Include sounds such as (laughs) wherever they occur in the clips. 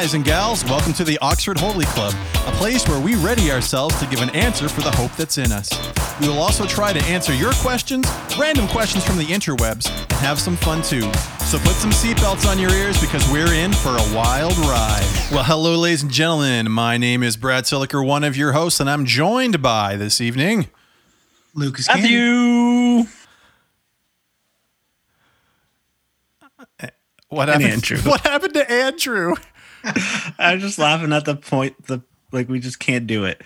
guys and gals. Welcome to the Oxford Holy Club, a place where we ready ourselves to give an answer for the hope that's in us. We will also try to answer your questions, random questions from the interwebs, and have some fun too. So put some seatbelts on your ears because we're in for a wild ride. Well, hello, ladies and gentlemen. My name is Brad Siliker, one of your hosts, and I'm joined by this evening. Lucas Cannon. Matthew. What happened? Andrew. (laughs) What happened to Andrew? I was just laughing at the point the like we just can't do it.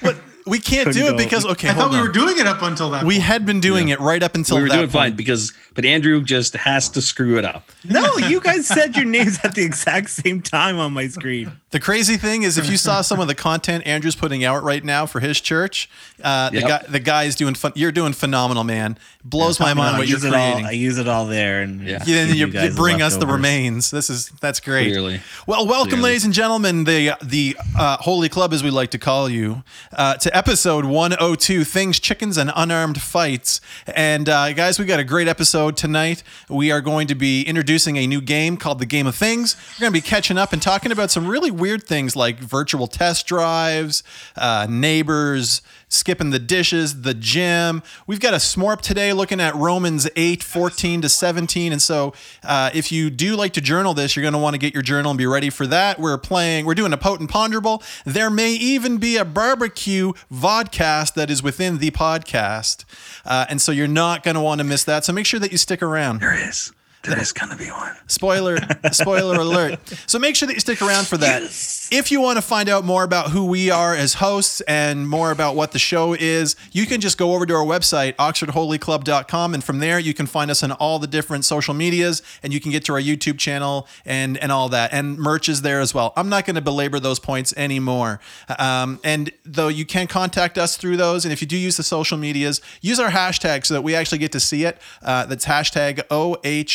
What? We can't do it because okay, I hold thought we on. were doing it up until that. we point. had been doing it right up until we were that doing fine because, but Andrew just has to screw it up. No, you (laughs) guys said your names at the exact same time on my screen. The crazy thing is, if you saw some of the content Andrew's putting out right now for his church, uh, the guy, the guy is doing fun. You're doing phenomenal, man. Blows my mind I what you're use it all. creating. I use it all there, and Yeah. Yeah, you, you you bring us the remains. This is that's great. Clearly. Well, welcome, Clearly. ladies and gentlemen, the the uh, Holy Club, as we like to call you, uh, to episode 102: Things, Chickens, and Unarmed Fights. And uh, guys, we got a great episode tonight. We are going to be introducing a new game called the Game of Things. We're going to be catching up and talking about some really weird things like virtual test drives, uh, neighbors. Skipping the dishes, the gym. We've got a smorp today looking at Romans 8, 14 to 17. And so, uh, if you do like to journal this, you're going to want to get your journal and be ready for that. We're playing, we're doing a potent ponderable. There may even be a barbecue vodcast that is within the podcast. Uh, and so, you're not going to want to miss that. So, make sure that you stick around. there is. There is gonna be one. Spoiler, spoiler (laughs) alert. So make sure that you stick around for that. If you want to find out more about who we are as hosts and more about what the show is, you can just go over to our website, oxfordholyclub.com, and from there you can find us on all the different social medias and you can get to our YouTube channel and, and all that. And merch is there as well. I'm not going to belabor those points anymore. Um, and though you can contact us through those, and if you do use the social medias, use our hashtag so that we actually get to see it. Uh, that's hashtag OHCLUB.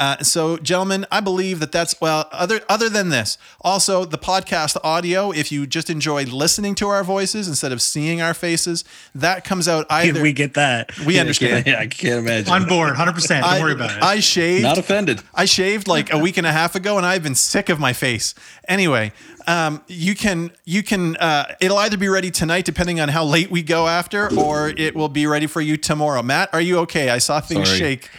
Uh, so, gentlemen, I believe that that's well. Other other than this, also the podcast audio. If you just enjoy listening to our voices instead of seeing our faces, that comes out either. we get that. we I understand. can't, yeah, I can't imagine. on board, hundred percent. Don't I, worry about it. I shaved. Not offended. I shaved like a week and a half ago, and I've been sick of my face. Anyway, um, you can you can uh, it'll either be ready tonight, depending on how late we go after, or it will be ready for you tomorrow. Matt, are you okay? I saw things Sorry. shake.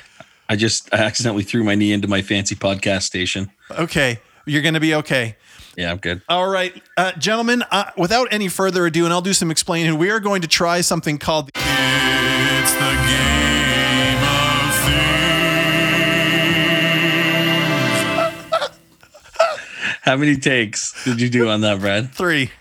I just I accidentally threw my knee into my fancy podcast station. Okay, you're gonna be okay. Yeah, I'm good. All right, uh, gentlemen. Uh, without any further ado, and I'll do some explaining. We are going to try something called. It's the game of How many takes did you do on that, Brad? three.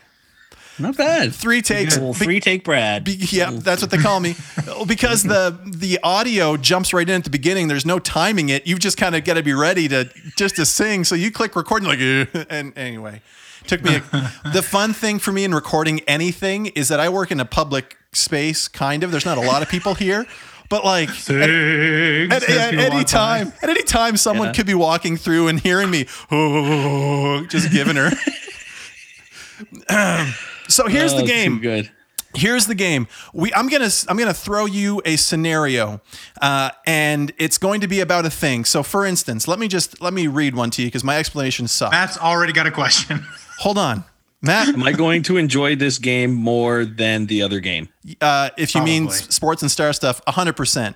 Not bad. Three takes. Well, Be- free take Brad. Be- yeah, mm. that's what they call me. (laughs) because the the audio jumps right in at the beginning. There's no timing it. You've just kind of got to be ready to just to sing. So you click record and like, (laughs) and anyway, took me. A, (laughs) the fun thing for me in recording anything is that I work in a public space. Kind of. There's not a lot of people here, but like. Thanks. At, As at any walk by. time, at any time, someone Yeah. could be walking through and hearing me, oh, just giving her. So here's Oh, the too game good. here's the game we i'm gonna i'm gonna throw you a scenario uh, and it's going to be about a thing so for instance let me just let me read one to you because my explanation sucks Matt's already got a question. (laughs) hold on matt Am I going to enjoy this game more than the other game? uh, if you mean Probably. s- sports and star stuff 100%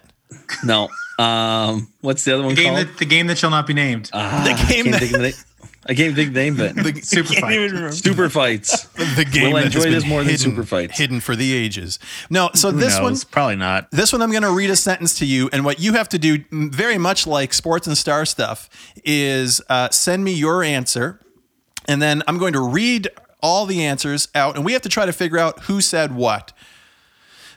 No. Um, what's the other one The game called? that the game that shall not be named. Ah, The I game can't that- think of the name. I can't think of the name of it. the, (laughs) Super Can't fight. even. Super fights. the game Will I that has enjoy been this more than hidden, super fights? hidden for the ages no so Who this one probably not. This one, I'm going to read a sentence to you, and what you have to do, very much like sports and star stuff, is uh, send me your answer, and then I'm going to read all the answers out, and we have to try to figure out who said what.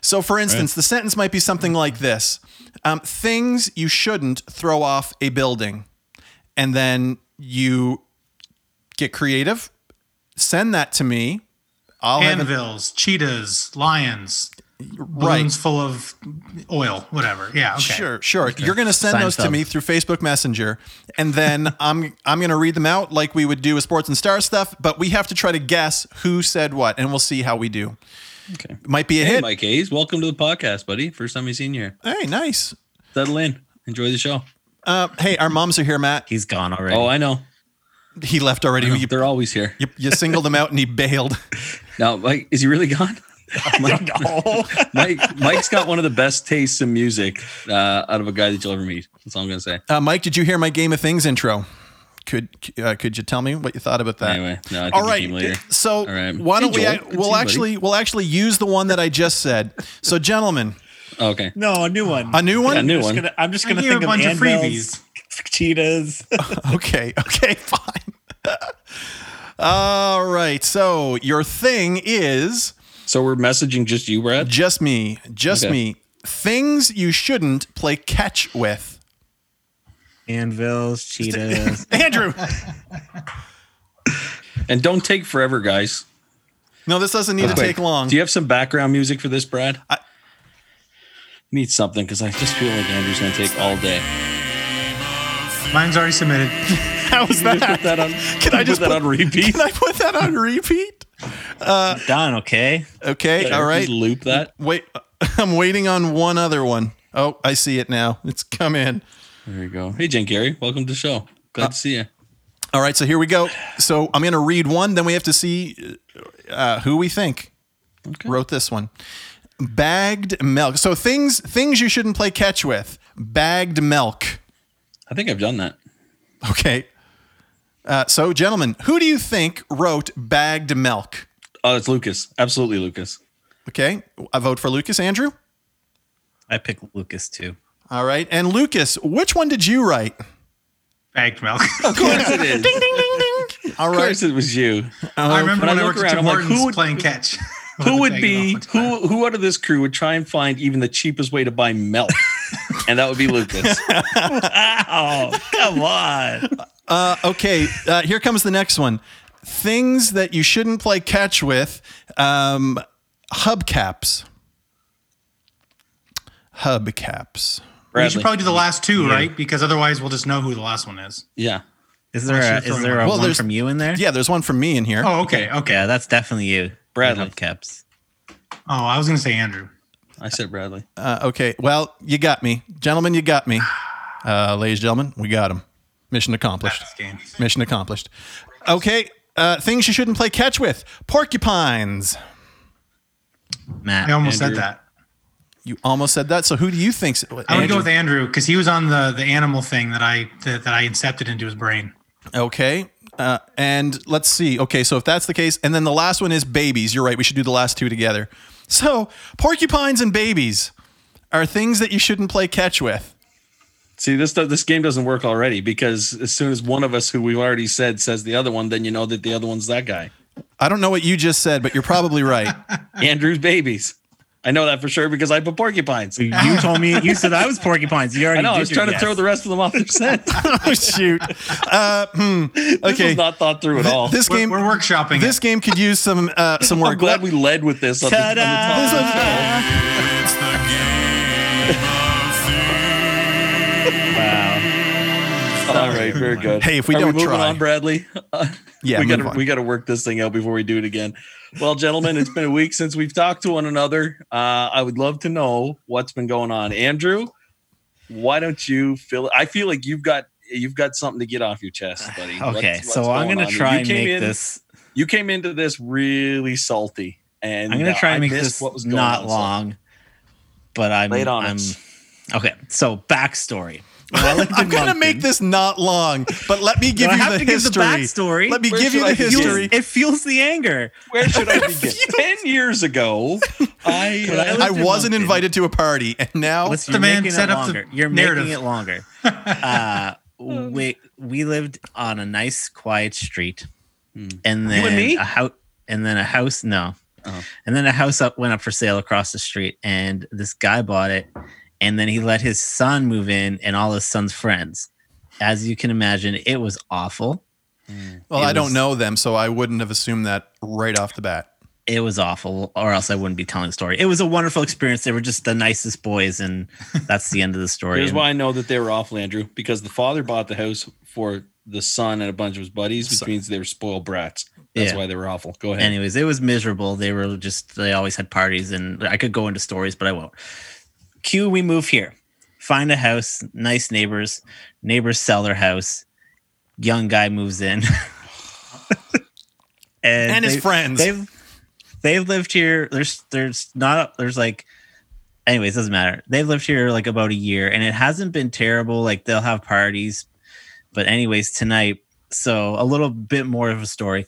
So, for instance, the sentence might be something like this: um, "Things you shouldn't throw off a building," and then you get creative, send that to me. I'll have it Anvils, cheetahs, lions, right. balloons full of oil, whatever. Yeah. Okay. Sure, sure. You're going to send Sign those to me through Facebook Messenger, and then (laughs) I'm I'm going to read them out like we would do with sports and star stuff. But we have to try to guess who said what, and we'll see how we do. Okay. Might be a Hey, hit. Mike Hayes. Welcome to the podcast, buddy. First time you've seen you here. Hey, nice. Settle in. Enjoy the show. Uh, hey, our moms are here, Matt. He's gone already. Oh, I know. He left already. You, They're always here. you, you singled him out and he bailed. (laughs) Now, Mike, is he really gone? (laughs) Mike, (laughs) Mike, Mike's got one of the best tastes in music uh, out of a guy that you'll ever meet. That's all I'm gonna say. Uh, Mike, did you hear my Game of Things intro? Could uh, could you tell me what you thought about that? Anyway, no, I think All came later. So All right. why don't Hey, we? Joel. I, Good to see we'll you, buddy. actually we'll actually use the one that I just said. So, gentlemen, Okay. No, a new one. a new one. A new I'm just one. gonna, I'm just gonna think a of bunch of anvils, freebies. Cheetahs. (laughs) (laughs) Okay. Okay. (laughs) Fine. All right. So your thing is So we're messaging just you, Brad. just me, just Okay. me. Things you shouldn't play catch with. anvils, cheetahs. Andrew. And don't take forever, guys. No, this doesn't need to take long. Do you have some background music for this, Brad? I- need something because I just feel like Andrew's gonna take all day. Mine's already submitted. (laughs) How was that? put that on. Can I just put that put- on repeat? Can I put that on repeat? Uh, Done. Okay. Okay. All right. Just loop that. Wait, (laughs) I'm waiting on one other one. Oh, I see it now. It's come in. There you go. Hey, Jen Gary, welcome to the show. Glad to see you. All right, so here we go. So I'm going to read one, then we have to see uh, who we think wrote this one. Bagged milk. So things things you shouldn't play catch with. Bagged milk. I think I've done that. Okay. Uh, so, gentlemen, who do you think wrote bagged milk? Oh, it's Lucas. Absolutely, Lucas. Okay, I vote for Lucas. Andrew. I pick Lucas too. All right, and Lucas, which one did you write? Bagged milk. (laughs) Of course it is. Ding ding ding. All Of right. course it was you. I remember when I when I, look worked at around, Tim I'm like, who would- playing catch. (laughs) Who would be milk time. who? Who out of this crew would try and find even the cheapest way to buy milk? and that would be Lucas. (laughs) Oh, come on. Uh, okay, uh, here comes the next one. Things that you shouldn't play catch with. Um, hubcaps. Hubcaps. We Bradley. should probably do the last two, right? Because otherwise we'll just know who the last one is. yeah. Is there I a, should've is there a Well, one there's- from you in there? Yeah, there's one from me in here. Oh, okay, okay. Yeah, that's definitely you. Bradley. Hubcaps. Oh, I was gonna say Andrew. I said Bradley. Uh, okay, well, you got me. Gentlemen, you got me. (sighs) Uh, ladies and gentlemen, we got him. Mission accomplished. Game. Mission accomplished. Okay, uh, things you shouldn't play catch with. Porcupines. Matt. I almost Andrew. said that. You almost said that. So who do you think? I would Andrew? go with Andrew because he was on the the animal thing that I that, that I incepted into his brain. Okay. Uh, and let's see. Okay, so if that's the case, and then the last one is babies. You're right. We should do the last two together. So porcupines and babies are things that you shouldn't play catch with. See, this this game doesn't work already because as soon as one of us who we've already said says the other one, then you know that the other one's that guy. I don't know what you just said, but you're probably right. (laughs) Andrew's babies. I know that for sure because I put porcupines. You told me you said I was porcupines. You already I know. I was your trying to guess. throw the rest of them off their scent. (laughs) oh shoot. Uh, hmm. This Okay. was not thought through at all. This We're, game. we're workshopping This it. game could use some uh, some I'm work. glad we led with this. On the, on the Wow. All right, very good. Hey, if we Are don't we moving try. on, Bradley, (laughs) Yeah, we got to we got to work this thing out before we do it again. Well, gentlemen, it's been a week since we've talked to one another. Uh, I would love to know what's been going on. Andrew, why don't you feel? I feel like you've got you've got something to get off your chest, buddy. (sighs) Okay, What's- so what's I'm going gonna try You and came make in- this. You came into this really salty, and I'm gonna uh, try I and make this what was going not on, so- long, but I'm. Lay on I'm okay. So backstory. When I lived I'm gonna make this not long, but let me give Do I you have the to give the history. backstory? Let me Where give you the I begin? history. It fuels the anger. Where should I (laughs) begin? Ten years ago, (laughs) I, When I uh, I wasn't Moncton. invited to a party, and now Listen, The you're man set it up the longer. You're narrative. making it longer. (laughs) Uh, we we lived on a nice, quiet street, and then and me? a house, and then a house. No, Oh. and then a house up went up for sale across the street, and this guy bought it, and then he let his son move in and all his son's friends. As you can imagine, it was awful. Mm. well, it I don't know them, so I wouldn't have assumed that right off the bat. It was awful, or else I wouldn't be telling the story. It was a wonderful experience. They were just the nicest boys, and that's the end of the story. Here's And- why I know that they were awful, Andrew, because the father bought the house for the son and a bunch of his buddies, which Son. means they were spoiled brats. That's Yeah. why they were awful. Go ahead. anyways it was miserable they were just they always had parties and i could go into stories but i won't q we move here find a house nice neighbors neighbors sell their house young guy moves in (laughs) And his they- friends. They've they've lived here. There's there's not there's like anyways, doesn't matter. They've lived here like about a year and it hasn't been terrible. Like they'll have parties. But anyways, tonight, so a little bit more of a story.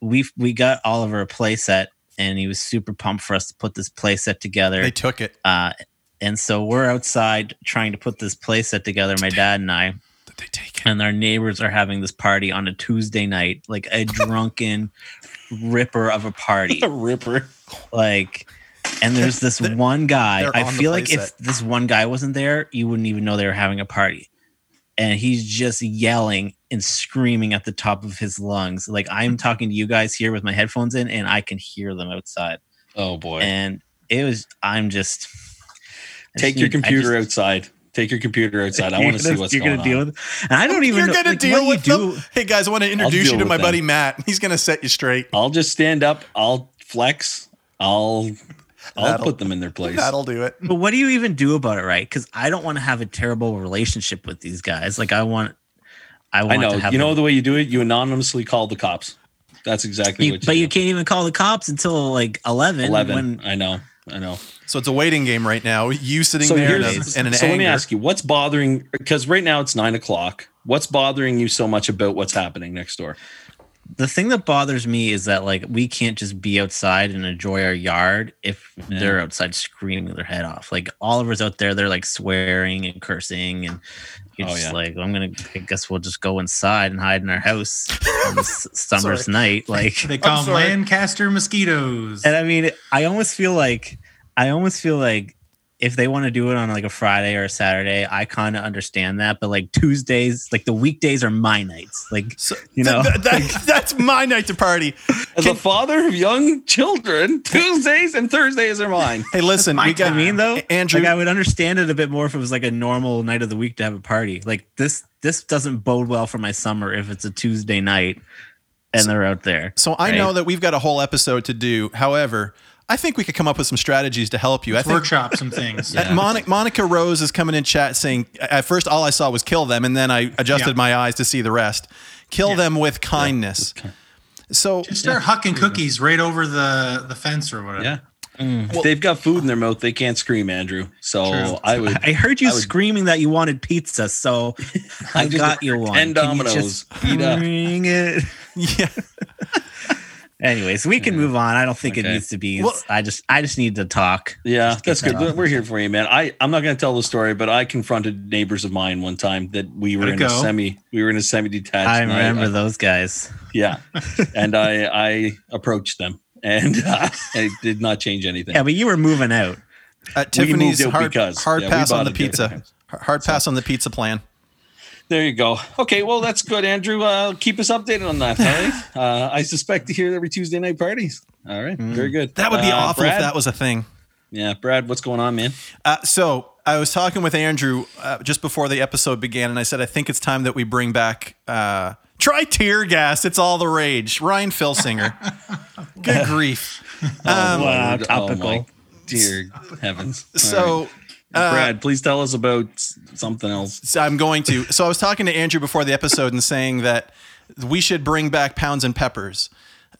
We we got Oliver a play set and he was super pumped for us to put this playset together. They took it. Uh and so we're outside trying to put this play set together, my dad and I Did they take it? and our neighbors are having this party on a Tuesday night, like a drunken (laughs) ripper of a party. (laughs) A ripper. Like, and there's this (laughs) one guy. they're I on the feel like play if this one guy wasn't there, you wouldn't even know they were having a party. And he's just yelling and screaming at the top of his lungs. Like I'm talking to you guys here with my headphones in, and I can hear them outside. Oh boy. And it was, I'm just I Take your need- computer just- outside. Take your computer outside. I (laughs) want to see gonna- what's you're going gonna deal on. with. And I don't even You're know. gonna like, deal what with do you do? them. Hey guys, I want to introduce you to my them. buddy Matt. He's gonna set you straight. I'll just stand up. I'll flex. I'll I'll That'll- put them in their place. That'll do it. But what do you even do about it, right? Because I don't want to have a terrible relationship with these guys. Like I want, I want I know. To have You know a- the way you do it. You anonymously call the cops. That's exactly you- what you but do. you can't even call the cops until like eleven. Eleven. When I know. I know. So it's a waiting game right now. You sitting So there in, here's a, in an so anger. let me ask you, what's bothering? Because right now it's nine o'clock. What's bothering you so much about what's happening next door? the thing that bothers me is that like we can't just be outside and enjoy our yard if Yeah. they're outside screaming their head off. Like Oliver's out there, they're like swearing and cursing, and you're Oh, just yeah. like, I'm gonna. I guess we'll just go inside and hide in our house on (laughs) this summer's night. Like They call them. Lancaster mosquitoes. And I mean, I almost feel like I almost feel like if they want to do it on like a Friday or a Saturday, I kind of understand that. But like Tuesdays, like the weekdays are my nights. Like So, You know? th- th- that- (laughs) that's my night to party. As a father of young children, Tuesdays and Thursdays are mine. Hey, listen, my we got I mean, though, Andrew. like I would understand it a bit more if it was like a normal night of the week to have a party. Like this, this doesn't bode well for my summer if it's a Tuesday night and they're out there. so I right? know that we've got a whole episode to do. However, I think we could come up with some strategies to help you. I think Workshop some (laughs) things. Uh, Monica, Monica Rose is coming in chat saying, at first, all I saw was kill them, and then I adjusted Yeah. my eyes to see the rest. Kill them with kindness. So, Just start hucking cookies right over the, the fence or whatever. Yeah. if they've got food in their mouth, they can't scream, Andrew. So True. I would. I heard you I would- screaming that you wanted pizza, so (laughs) I just got you one. ten Can you Domino's. just Eat up. bring it? (laughs) yeah. Anyways, we can move on. I don't think it needs to be. Well- I just, I just need to talk. Yeah, Just get that's good. that off. We're here for you, man. I I'm not going to tell the story, but I confronted neighbors of mine one time that we were How'd in it a semi we were in a semi detached. I remember those guys. yeah, (laughs) and I I approached them, and (laughs) uh, it did not change anything. Yeah, but you were moving out. At We Tiffany's, moved out hard, because- hard yeah, pass on the pizza. Hard pass on the pizza plan. There you go. Okay, well that's good, Andrew. Uh, keep us updated on that. All right. (laughs) Uh, I suspect to hear every Tuesday night parties. All right, very good. That would be Uh, awful Brad? if that was a thing. Yeah, Brad, what's going on, man? Uh, so I was talking with Andrew uh, just before the episode began, and I said I think it's time that we bring back. Uh, Try tear gas. It's all the rage. Ryan Filsinger. (laughs) Good grief. Um, wow, Lord, topical. Oh my dear heavens. So right. Uh, Brad, please tell us about something else. So I'm going to. So I was talking to Andrew before the episode and saying that we should bring back pounds and peppers.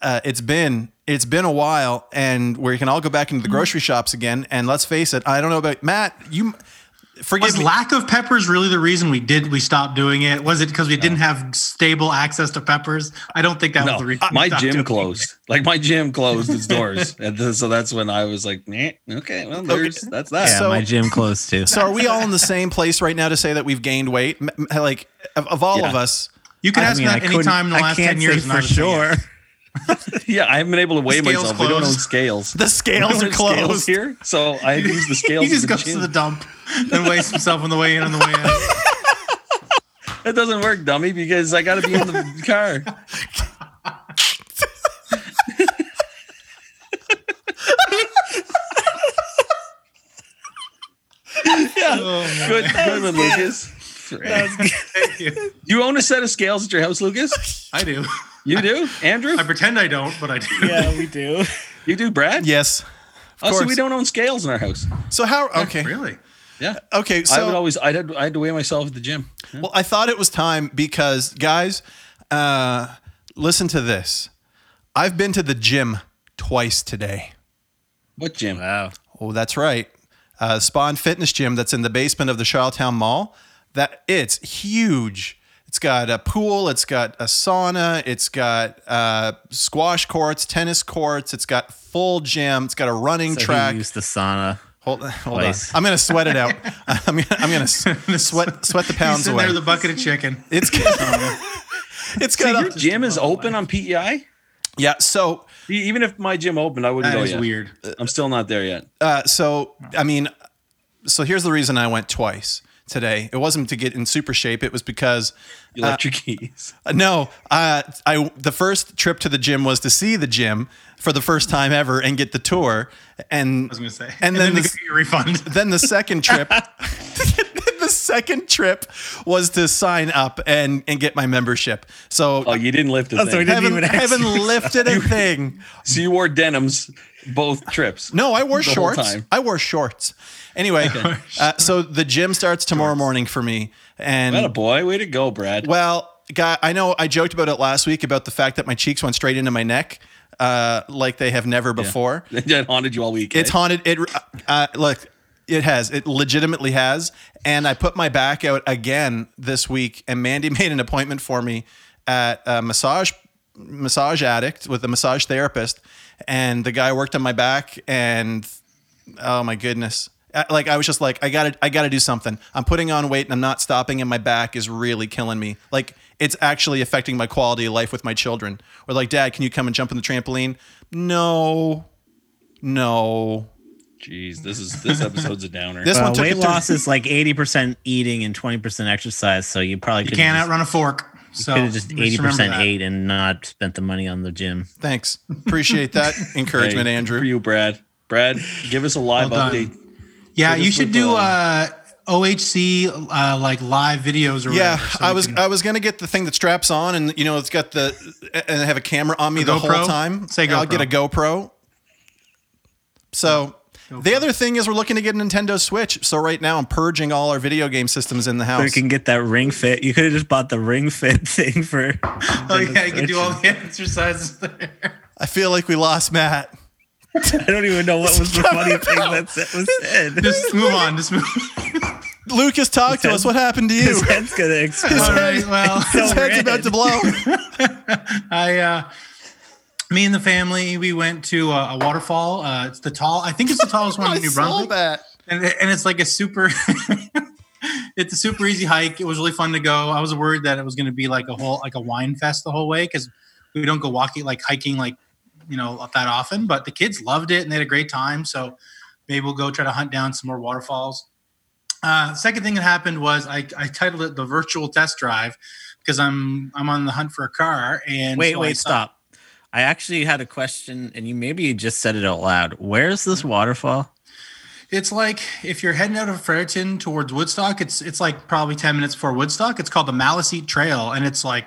Uh, it's been it's been a while, and we can all go back into the grocery shops again. And let's face it, I don't know about Matt. You forgive Was me. lack of peppers really the reason we did we stopped doing it? Was it because we didn't have stable access to peppers? I don't think that was the reason. we my stopped doing gym it. closed. Like my gym closed its doors, and then, so that's when I was like, "Nah, "Okay, well, there's that's that." Yeah, So- my gym closed too. so are we all in the same place right now to say that we've gained weight? M- m- Like of, of all Yeah. of us, You can I ask mean, me I that anytime in the last ten years. say and I for would say sure. Yes. (laughs) yeah, I haven't been able to weigh scales myself. We don't own scales. the scales are We scales closed. here, so I (laughs) use the scales. He just in the goes to the dump and weighs himself on the way in and the way out. (laughs) It doesn't work, dummy, because I got to be in the car. yeah, oh, good, good one, Lucas. Thank you. (laughs) You own a set of scales at your house, Lucas? I do. You do, Andrew? I pretend I don't, but I do. yeah, we do. You do, Brad? Yes. Oh, so course. we don't own scales in our house. So how? Okay. Really? Yeah. Okay. So I would always, I had, I had to weigh myself at the gym. well, I thought it was time because guys, uh, listen to this. I've been to the gym twice today. What gym? Wow. Oh, that's right. Uh, Spawn Fitness Gym that's in the basement of the Charlottetown Mall. That it's huge. It's got a pool. It's got a sauna. It's got uh, squash courts, tennis courts. It's got full gym. It's got a running So track. he used the sauna. Hold, hold on. I'm gonna sweat it out. (laughs) I'm gonna, I'm gonna sweat sweat the He's pounds sitting away. there with a bucket of chicken. it's got, (laughs) (laughs) it's So got your a, gym is open on PEI? yeah. So Even if my gym opened, I wouldn't That go is yet. weird. I'm still not there yet. uh, so I mean, so here's the reason I went twice today. It wasn't to get in super shape. It was because You left your keys. Uh, No, uh, I the first trip to the gym was to see the gym for the first time ever and get the tour, and I was gonna say. and, then to the, get your refund. (laughs) then the second trip, (laughs) the second trip was to sign up and and get my membership. So Oh, you didn't lift a Oh, so thing. we didn't haven't, even haven't (laughs) lifted a thing. So you wore denims both trips. No, I wore The whole shorts. time. I wore shorts. Anyway, uh, so the gym starts tomorrow morning for me, and a boy. Way to go, Brad. Well, guy, I know I joked about it last week about the fact that my cheeks went straight into my neck, uh, like they have never before. (laughs) It haunted you all week. It's eh? haunted. It uh, look, it has. It legitimately has. And I put my back out again this week, and Mandy (laughs) made an appointment for me at a massage massage addict with a massage therapist, and the guy worked on my back, and oh my goodness. I- Like I was just like I got to I got to do something. I'm putting on weight and I'm not stopping and my back is really killing me. Like it's actually affecting my quality of life with my children. Or like dad, can you come and jump on the trampoline? No. No. Jeez, this is this episode's a downer. This Well, one weight loss is like 80% eating and 20% exercise. So you probably You can't have outrun a fork. So could have just just 80% that. ate and not spent the money on the gym. Thanks. Appreciate that (laughs) encouragement, Hey, Andrew. For you, Brad. Brad, give us a live Well done. update. Yeah, you should do uh, OHC uh, like live videos or Yeah, whatever, so I was can- I was gonna get the thing that straps on, and you know it's got the and have a camera on me A the whole time. Say GoPro. I'll get a GoPro. So the other thing is we're looking to get a Nintendo Switch. So right now I'm purging all our video game systems in the So house. you can get that ring fit. You could have just bought the ring fit (laughs) thing for. oh yeah, you can do all the (laughs) exercises there. I feel like we lost Matt. (laughs) I don't even know what was the funny thing that was said. Just move on. Just move. Lucas, talk to us. What happened to you? His head's gonna explode. All right. Well, His head's about to blow. (laughs) I, uh, me and the family, we went to a, a waterfall. Uh, it's the tall. I think it's the tallest one in (laughs) New saw Brunswick. that. and, and it's like a super it's a super easy hike it was really fun to go i was worried that it was going to be like a whole like a wine fest the whole way because we don't go walking like hiking like you know that often but the kids loved it and they had a great time so maybe we'll go try to hunt down some more waterfalls uh, second thing that happened was I, I titled it the virtual test drive because i'm i'm on the hunt for a car and Wait, so wait, saw- stop. I actually had a question, and you maybe you just said it out loud. Where's this waterfall? It's like if you're heading out of Fredericton towards Woodstock, it's it's like probably 10 minutes before Woodstock. It's called the Maliseet Trail, and it's like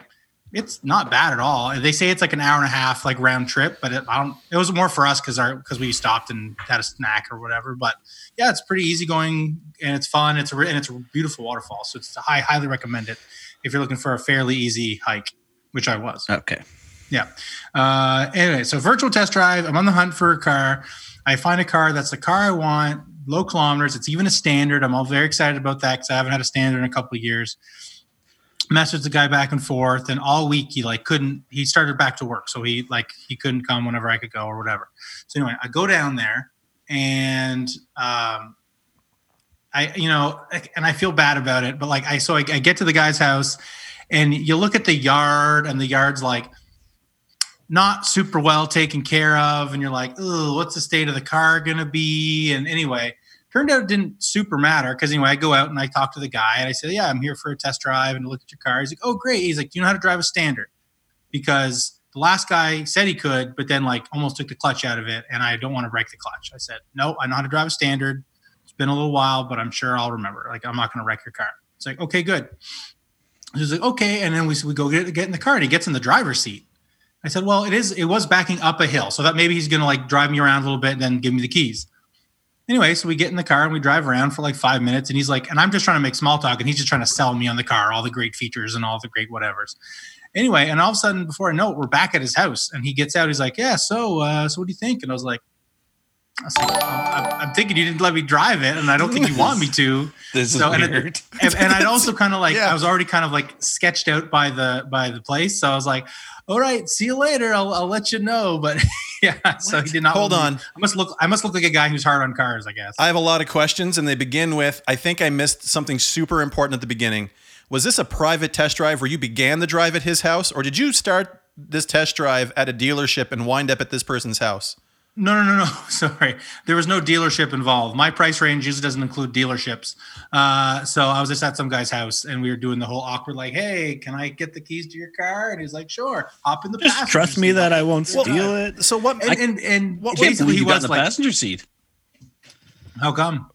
it's not bad at all. They say it's like an hour and a half like round trip, but it, I don't. It was more for us because our because we stopped and had a snack or whatever. But yeah, it's pretty easy going and it's fun. It's a and it's a beautiful waterfall, so it's I highly recommend it if you're looking for a fairly easy hike, which I was. Okay. Yeah. Uh, anyway, so virtual test drive. I'm on the hunt for a car. I find a car that's the car I want, low kilometers. It's even a standard. I'm all very excited about that because I haven't had a standard in a couple of years. Messaged the guy back and forth, and all week he like couldn't. He started back to work, so he like he couldn't come whenever I could go or whatever. So anyway, I go down there, and um, I you know, and I feel bad about it, but like I so I, I get to the guy's house, and you look at the yard, and the yard's like not super well taken care of and you're like oh what's the state of the car to be and anyway turned out it didn't super matter because anyway i go out and i talk to the guy and i say yeah i'm here for a test drive and look at your car. He's like oh great. He's like do you know how to drive a standard. Because the last guy said he could but then like almost took the clutch out of it and i don't want to break the clutch. I said no i know how to drive a standard. It's been a little while but i'm sure i'll remember. Like i'm not going to wreck your car. It's like okay good. He's like okay. And then we, we go get, get in the car and he gets in the driver's seat. I said, well, it is, it was backing up a hill. So that maybe he's going to like drive me around a little bit and then give me the keys. Anyway, so we get in the car and we drive around for like five minutes. And he's like, and I'm just trying to make small talk and he's just trying to sell me on the car, all the great features and all the great whatevers. Anyway, and all of a sudden, before I know it, we're back at his house, and he gets out. He's like, "Yeah, so, uh, so what do you think?" And I was like, I was like, oh, I'm, I'm thinking you didn't let me drive it, and I don't think you want me to. (laughs) This is So, and it- weird. And, and I'd also (laughs) kind of like, Yeah. I was already kind of like sketched out by the by the place. So I was like, "All right, see you later. I'll, I'll let you know." (laughs) But yeah, so he did not. Hold on. me- I must look. I must look like a guy who's hard on cars. I guess. I have a lot of questions, and they begin with I think I missed something super important at the beginning. Was this a private test drive where you began the drive at his house, or did you start this test drive at a dealership and wind up at this person's house? No, no, no, no. (laughs) Sorry, there was no dealership involved. My price range usually doesn't include dealerships. Uh, so I was just at some guy's house, and we were doing the whole awkward, like, "Hey, can I get the keys to your car?" And he's like, "Sure, hop in the Just passenger trust me that I won't Well, steal it. So what? And and, and What- basically, he in was the like, passenger seat. "How come?"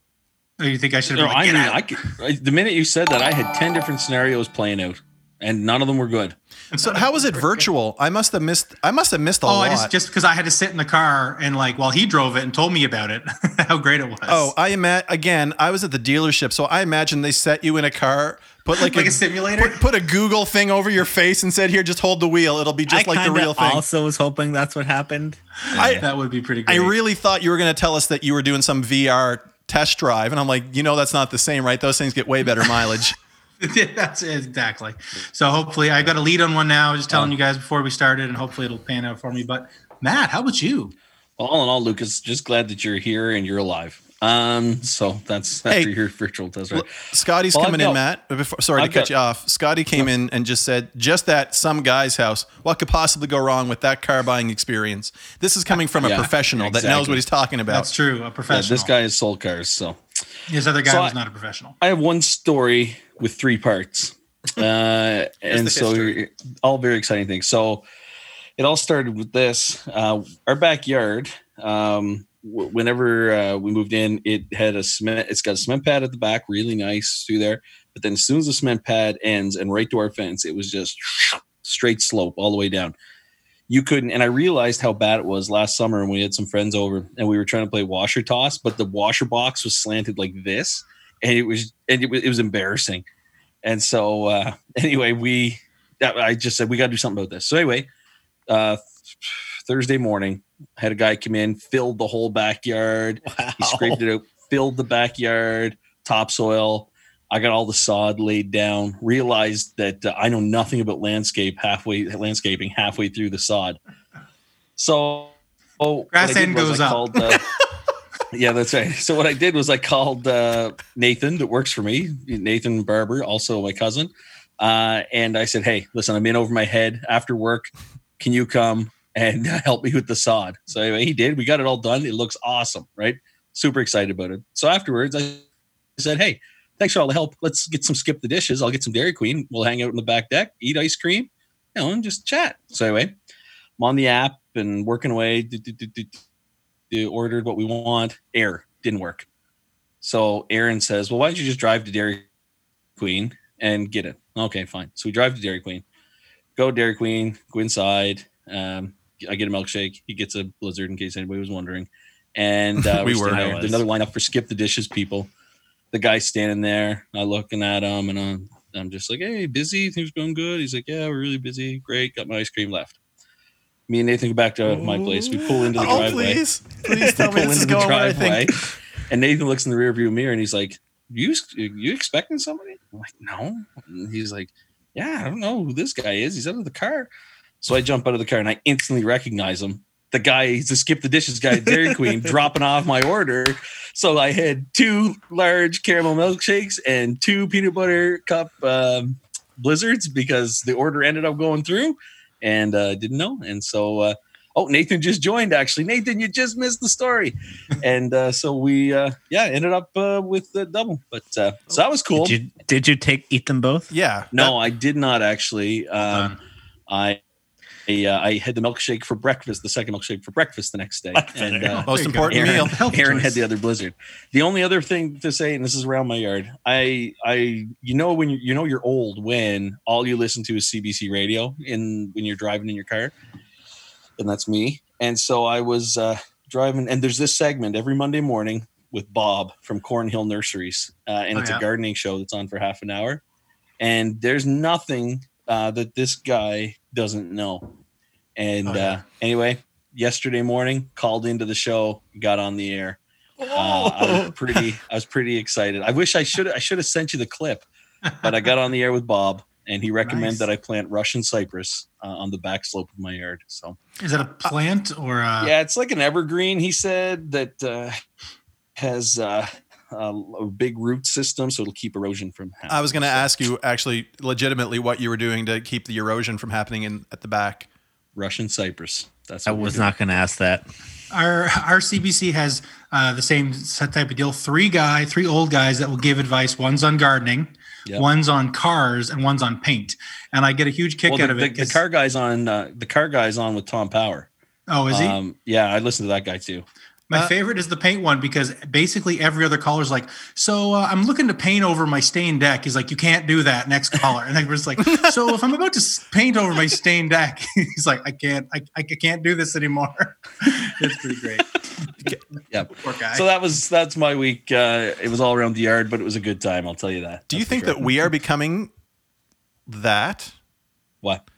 Oh, you think I should No, have? I mean, I could, I- the minute you said that, I had ten different scenarios playing out, and none of them were good. So how was it virtual? I must have missed. I must have missed a Oh, lot. I just just because I had to sit in the car and like while he drove it and told me about it, (laughs) how great it was. oh, I ima- again. I was at the dealership, so I imagine they set you in a car, put like, (laughs) like a, a simulator. put, put a Google thing over your face and said, "Here, just hold the wheel. It'll be just I like the real thing." I also was hoping that's what happened. I that would be pretty Great. I really thought you were going to tell us that you were doing some VR test drive, and I'm like, you know, that's not the same, right? Those things get way better mileage. (laughs) (laughs) That's it, exactly. So hopefully, I got a lead on one now. Just telling you guys before we started, and hopefully it'll pan out for me. But Matt, how about you? Well, all in all, Lucas, just glad that you're here and you're alive. Um, so that's Hey. after your virtual test, right? Scotty's Well, coming I've in, Matt. Before, sorry I've to cut got- you off. Scotty came in and just said, just that some guy's house, what could possibly go wrong with that car buying experience? This is coming from a Yeah, professional that knows what he's talking about. That's true. A Yeah, professional. this guy is sold cars, so His other guy So was I- not a professional. I have one story with three parts. Uh, (laughs) and so all very exciting things. So it all started with this. Uh, our backyard, um, w- whenever uh, we moved in, it had a cement, it's got a cement pad at the back, really nice through there. But then as soon as the cement pad ends and right to our fence, it was just straight slope all the way down. You couldn't, and I realized how bad it was last summer when we had some friends over and we were trying to play washer toss, but the washer box was slanted like this, and it was and it was, it was embarrassing. And so uh, (laughs) anyway, we I just said we got to do something about this. So anyway, uh, Thursday morning, I had a guy come in, filled the whole backyard. Wow. He scraped it out, filled the backyard, topsoil. I got all the sod laid down. Realized that uh, I know nothing about landscape halfway landscaping halfway through the sod. So, oh, Grass end goes up. called, uh, (laughs) yeah, that's right. So what I did was I called uh, Nathan that works for me, Nathan Barber, also my cousin, uh, and I said, "Hey, listen, I'm in over my head after work. Can you come and (laughs) help me with the sod?" So anyway, he did. We got it all done. It looks awesome, right? Super excited about it. So afterwards, I said, "Hey, thanks for all the help. Let's get some skip the dishes. I'll get some Dairy Queen. We'll hang out in the back deck, eat ice cream, you know, and just chat." So anyway, I'm on the app and working away. Do, do, do, ordered what we want. Air didn't work. So Aaron says, "Well, why don't you just drive to Dairy Queen and get it?" Okay, fine. So we drive to Dairy Queen, go Dairy Queen, go inside. Um, I get a milkshake. He gets a Blizzard, in case anybody was wondering. And (laughs) uh, We we're were. there. There's another lineup for skip the dishes people. The guy standing there, I looking at him, and I'm, I'm just like, "Hey, busy? Things going good?" He's like, "Yeah, we're really busy. Great. Got my ice cream left." Me and Nathan go back to my place. We pull into the oh, driveway please, (laughs) please tell me this is going where I driveway, think. and Nathan looks in the rearview mirror and he's like, "You you expecting somebody?" I'm like, "No." And he's like, "Yeah, I don't know who this guy is. He's out of the car." So I jump out of the car and I instantly recognize him. The guy, he's the skip the dishes guy at Dairy (laughs) Queen, dropping off my order. So I had two large caramel milkshakes and two peanut butter cup um, blizzards because the order ended up going through, and uh, didn't know. And so uh, oh nathan just joined actually nathan you just missed the story (laughs) and uh, so we uh, yeah ended up uh, with the double but uh, so that was cool Did you did you take eat them both? Yeah. no i did not actually um, Done. i I, uh, I had the milkshake for breakfast, the second milkshake for breakfast the next day, and uh, Most There you important Aaron, meal. Healthy Aaron choice. had the other blizzard. The only other thing to say, and this is around my yard, I, I, you know, when you, you know you're old when all you listen to is CBC radio in when you're driving in your car, and that's me. And so I was uh, driving, and there's this segment every Monday morning with Bob from Cornhill Nurseries, uh, and Oh, it's yeah. a gardening show that's on for half an hour. And there's nothing uh, that this guy doesn't know. And Oh, yeah. uh, anyway, yesterday morning, called into the show, got on the air. Uh. I was pretty, I was pretty excited. I wish I should, I should have sent you the clip, but I got on the air with Bob, and he recommended Nice. that I plant Russian cypress uh, on the back slope of my yard. So Is that a plant or a? yeah, it's like an evergreen. He said that uh, has uh, a, a big root system, so it'll keep erosion from happening. I was going to So- ask you actually legitimately what you were doing to keep the erosion from happening in at the back. Russian cypress. That's I what we're was not going to ask that. Our our CBC has uh, the same type of deal. Three guy, three old guys that will give advice. One's on gardening, Yep. one's on cars, and one's on paint. And I get a huge kick Well, out the, of the, it. the 'cause- car guy's on. Uh, the car guy's on with Tom Power. oh, is he? Um, yeah, I listened to that guy too. My Uh, favorite is the paint one because basically every other caller is like, "So uh, I'm looking to paint over my stained deck." He's like, "You can't do that." Next caller, and then we're just like, (laughs) "So if I'm about to paint over my stained deck," (laughs) he's like, "I can't, I, I can't do this anymore." (laughs) it's pretty great. Yeah. So that was that's my week. Uh, it was all around the yard, but it was a good time. I'll tell you that. Do you That's for think sure. that we are becoming that what?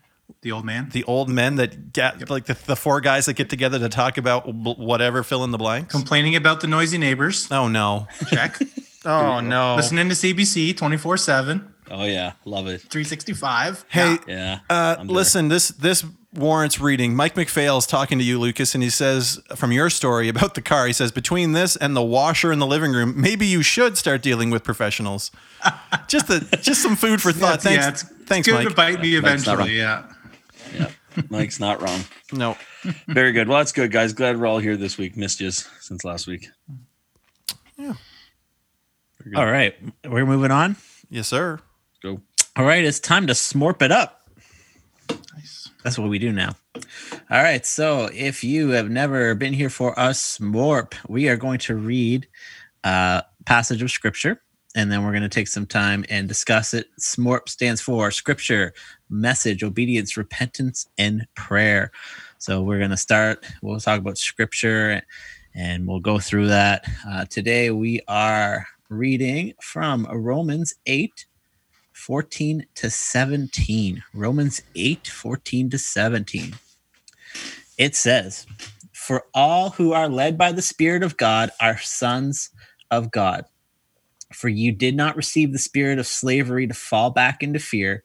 The old man the old men that get like the, the four guys that get together to talk about bl- whatever fill in the blanks? complaining about the noisy neighbors. Oh no! Check. (laughs) Oh no! Listening to CBC 24 7, Oh yeah, love it. 365. Hey, Yeah. Uh, I'm there. listen, this this warrants reading. Mike McPhail's talking to you, Lucas, and he says from your story about the car. He says between this and the washer in the living room, maybe you should start dealing with professionals. (laughs) just the just some food for thought. Thanks, yeah, it's, thanks, it's good Mike. to bite me eventually. Yeah. Yeah. Mike's not wrong. No, Very good. Well, that's good, guys. Glad we're all here this week. Missed you since last week. Yeah. All right, we're moving on. yes, sir. Go. All right, it's time to smorp it up. Nice. That's what we do now. All right. So if you have never been here for us, Smorp, we are going to read a passage of scripture and then we're going to take some time and discuss it. Smorp stands for scripture, message, obedience, repentance, and prayer. So we're going to start, we'll talk about scripture and we'll go through that. Uh, today we are reading from Romans 8 14 to 17. Romans 8, 14 to 17. It says, For all who are led by the Spirit of God are sons of God. For you did not receive the spirit of slavery to fall back into fear,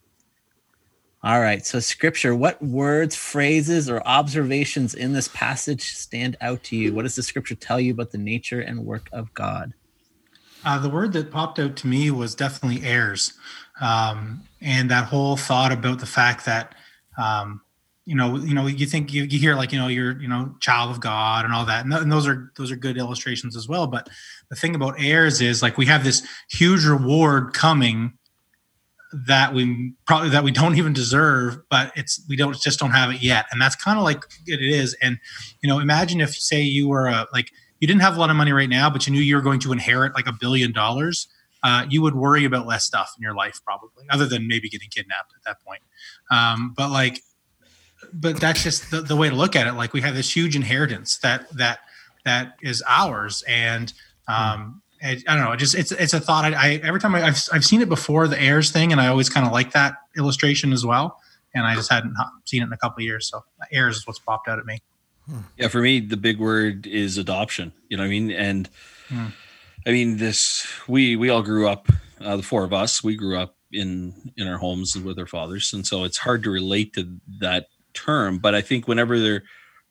All right, so scripture, what words, phrases, or observations in this passage stand out to you? What does the scripture tell you about the nature and work of God? Uh, the word that popped out to me was definitely heirs, um, and that whole thought about the fact that, um, you know, you know, you think you, you hear like you know you're you know child of God and all that, and, th- and those are those are good illustrations as well. But the thing about heirs is like we have this huge reward coming that we probably that we don't even deserve, but it's we don't just don't have it yet, and that's kind of like it is. And you know, imagine if say you were a like you didn't have a lot of money right now, but you knew you were going to inherit like a billion dollars, uh, you would worry about less stuff in your life probably, other than maybe getting kidnapped at that point. Um, but like, but that's just the, the way to look at it. Like we have this huge inheritance that that that is ours, and um, and I don't know. Just it's it's a thought. I, I every time I, I've I've seen it before the heirs thing, and I always kind of like that illustration as well. And I just hadn't seen it in a couple of years, so heirs is what's popped out at me. Yeah, for me, the big word is adoption. You know what I mean? And Hmm. I mean, this we we all grew up. Uh, the four of us, we grew up in in our homes with our fathers, and so it's hard to relate to that term. But I think whenever there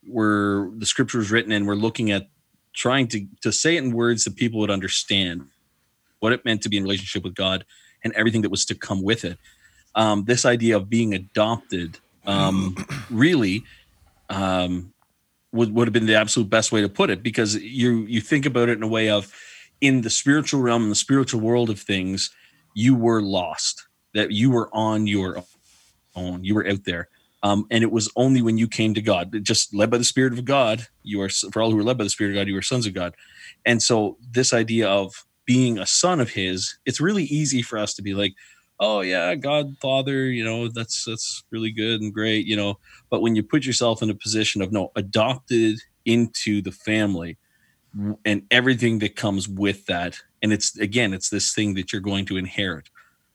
were the scriptures written and we're looking at trying to to say it in words that people would understand what it meant to be in relationship with God and everything that was to come with it. Um, this idea of being adopted um, (clears throat) really um, would, would have been the absolute best way to put it because you you think about it in a way of in the spiritual realm in the spiritual world of things you were lost that you were on your own you were out there um, and it was only when you came to god just led by the spirit of god you are for all who are led by the spirit of god you are sons of god. And so this idea of being a son of his it's really easy for us to be like oh yeah god father you know that's that's really good and great you know? But when you put yourself in a position of no adopted into the family and everything that comes with that and it's again it's this thing that you're going to inherit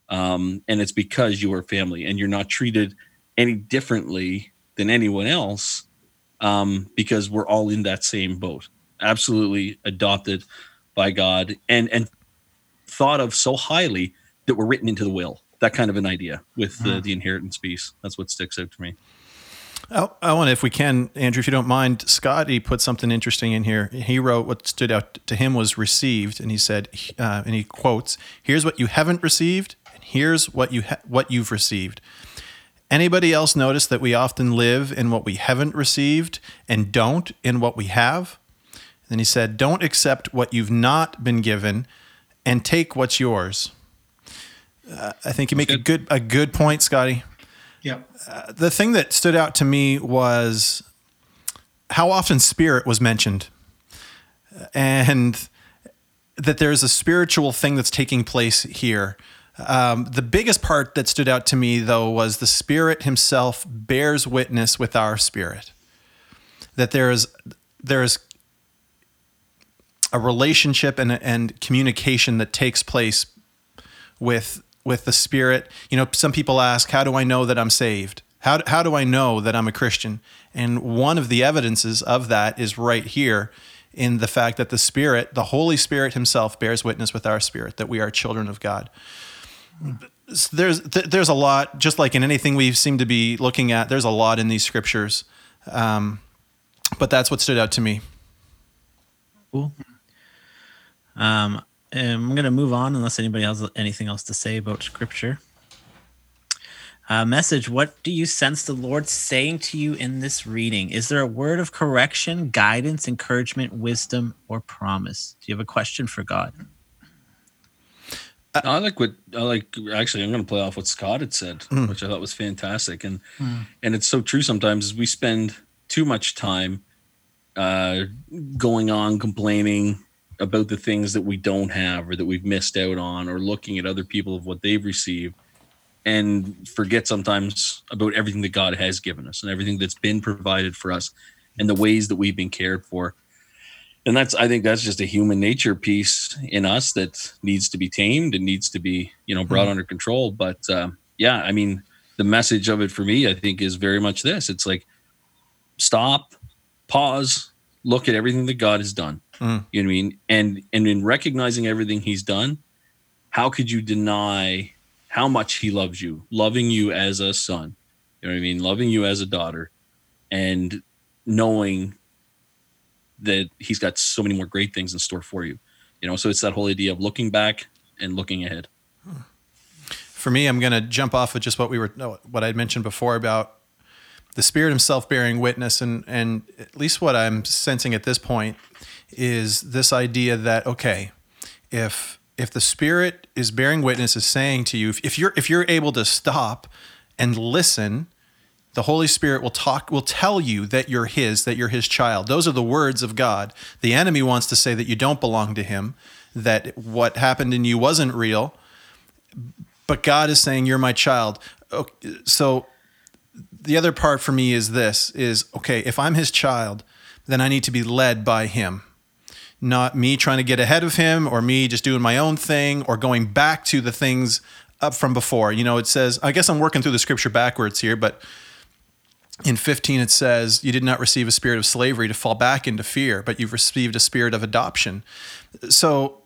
um, and it's because you are family and you're not treated any differently than anyone else um, because we're all in that same boat. Absolutely adopted by god and and thought of so highly that were written into the will. That kind of an idea with the, the inheritance piece. That's what sticks out to me. I, I want to, if we can, Andrew, if you don't mind, Scotty put something interesting in here. He wrote what stood out to him was received, and he said, uh, and he quotes, "Here's what you haven't received, and here's what you ha- what you've received." Anybody else notice that we often live in what we haven't received and don't in what we have? then he said, "Don't accept what you've not been given, and take what's yours." Uh, I think you make a good a good point, Scotty Yep. the thing that stood out to me was how often spirit was mentioned and that there's a spiritual thing that's taking place here um, the biggest part that stood out to me though was the spirit himself bears witness with our spirit that there's there's a relationship and, and communication that takes place with with the spirit. You know some people ask how do i know that i'm saved? How, how do i know that i'm a christian? And one of the evidences of that is right here in the fact that the spirit the holy spirit himself bears witness with our spirit that we are children of god there's there's a lot just like in anything we seem to be looking at there's a lot in these scriptures um, but that's what stood out to me Cool. Um, I'm going to move on unless anybody has anything else to say about scripture. Uh, message What do you sense the Lord saying to you in this reading? Is there a word of correction, guidance, encouragement, wisdom, or promise? Do you have a question for God? I like what I like. Actually, I'm going to play off what Scott had said, which I thought was fantastic, and and it's so true. Sometimes is we spend too much time uh, going on complaining about the things that we don't have or that we've missed out on, or looking at other people of what they've received, and forget sometimes about everything that God has given us and everything that's been provided for us, and the ways that we've been cared for and that's i think that's just a human nature piece in us that needs to be tamed and needs to be you know brought under control. But um, yeah i mean the message of it for me i think is very much this. It's like stop pause look at everything that god has done. Mm. you know what i mean? And and in recognizing everything he's done how could you deny how much he loves you loving you as a son? You know what i mean? Loving you as a daughter and knowing that he's got so many more great things in store for you. You know, so it's that whole idea of looking back and looking ahead. for me, I'm going to jump off of just what we were, what I'd mentioned before about the Spirit Himself bearing witness, and and at least what I'm sensing at this point is this idea that okay, if if the Spirit is bearing witness, is saying to you, if, if you're if you're able to stop and listen, the Holy Spirit will talk, will tell you that you're His, that you're His child. Those are the words of God. The enemy wants to say that you don't belong to Him, that what happened in you wasn't real but God is saying you're my child. Okay, So the other part for me is this is okay, if I'm his child, then I need to be led by him. Not me trying to get ahead of him or me just doing my own thing or going back to the things up from before. You know, it says, I guess I'm working through the scripture backwards here, but in 15 it says, You did not receive a spirit of slavery to fall back into fear, but you've received a spirit of adoption. So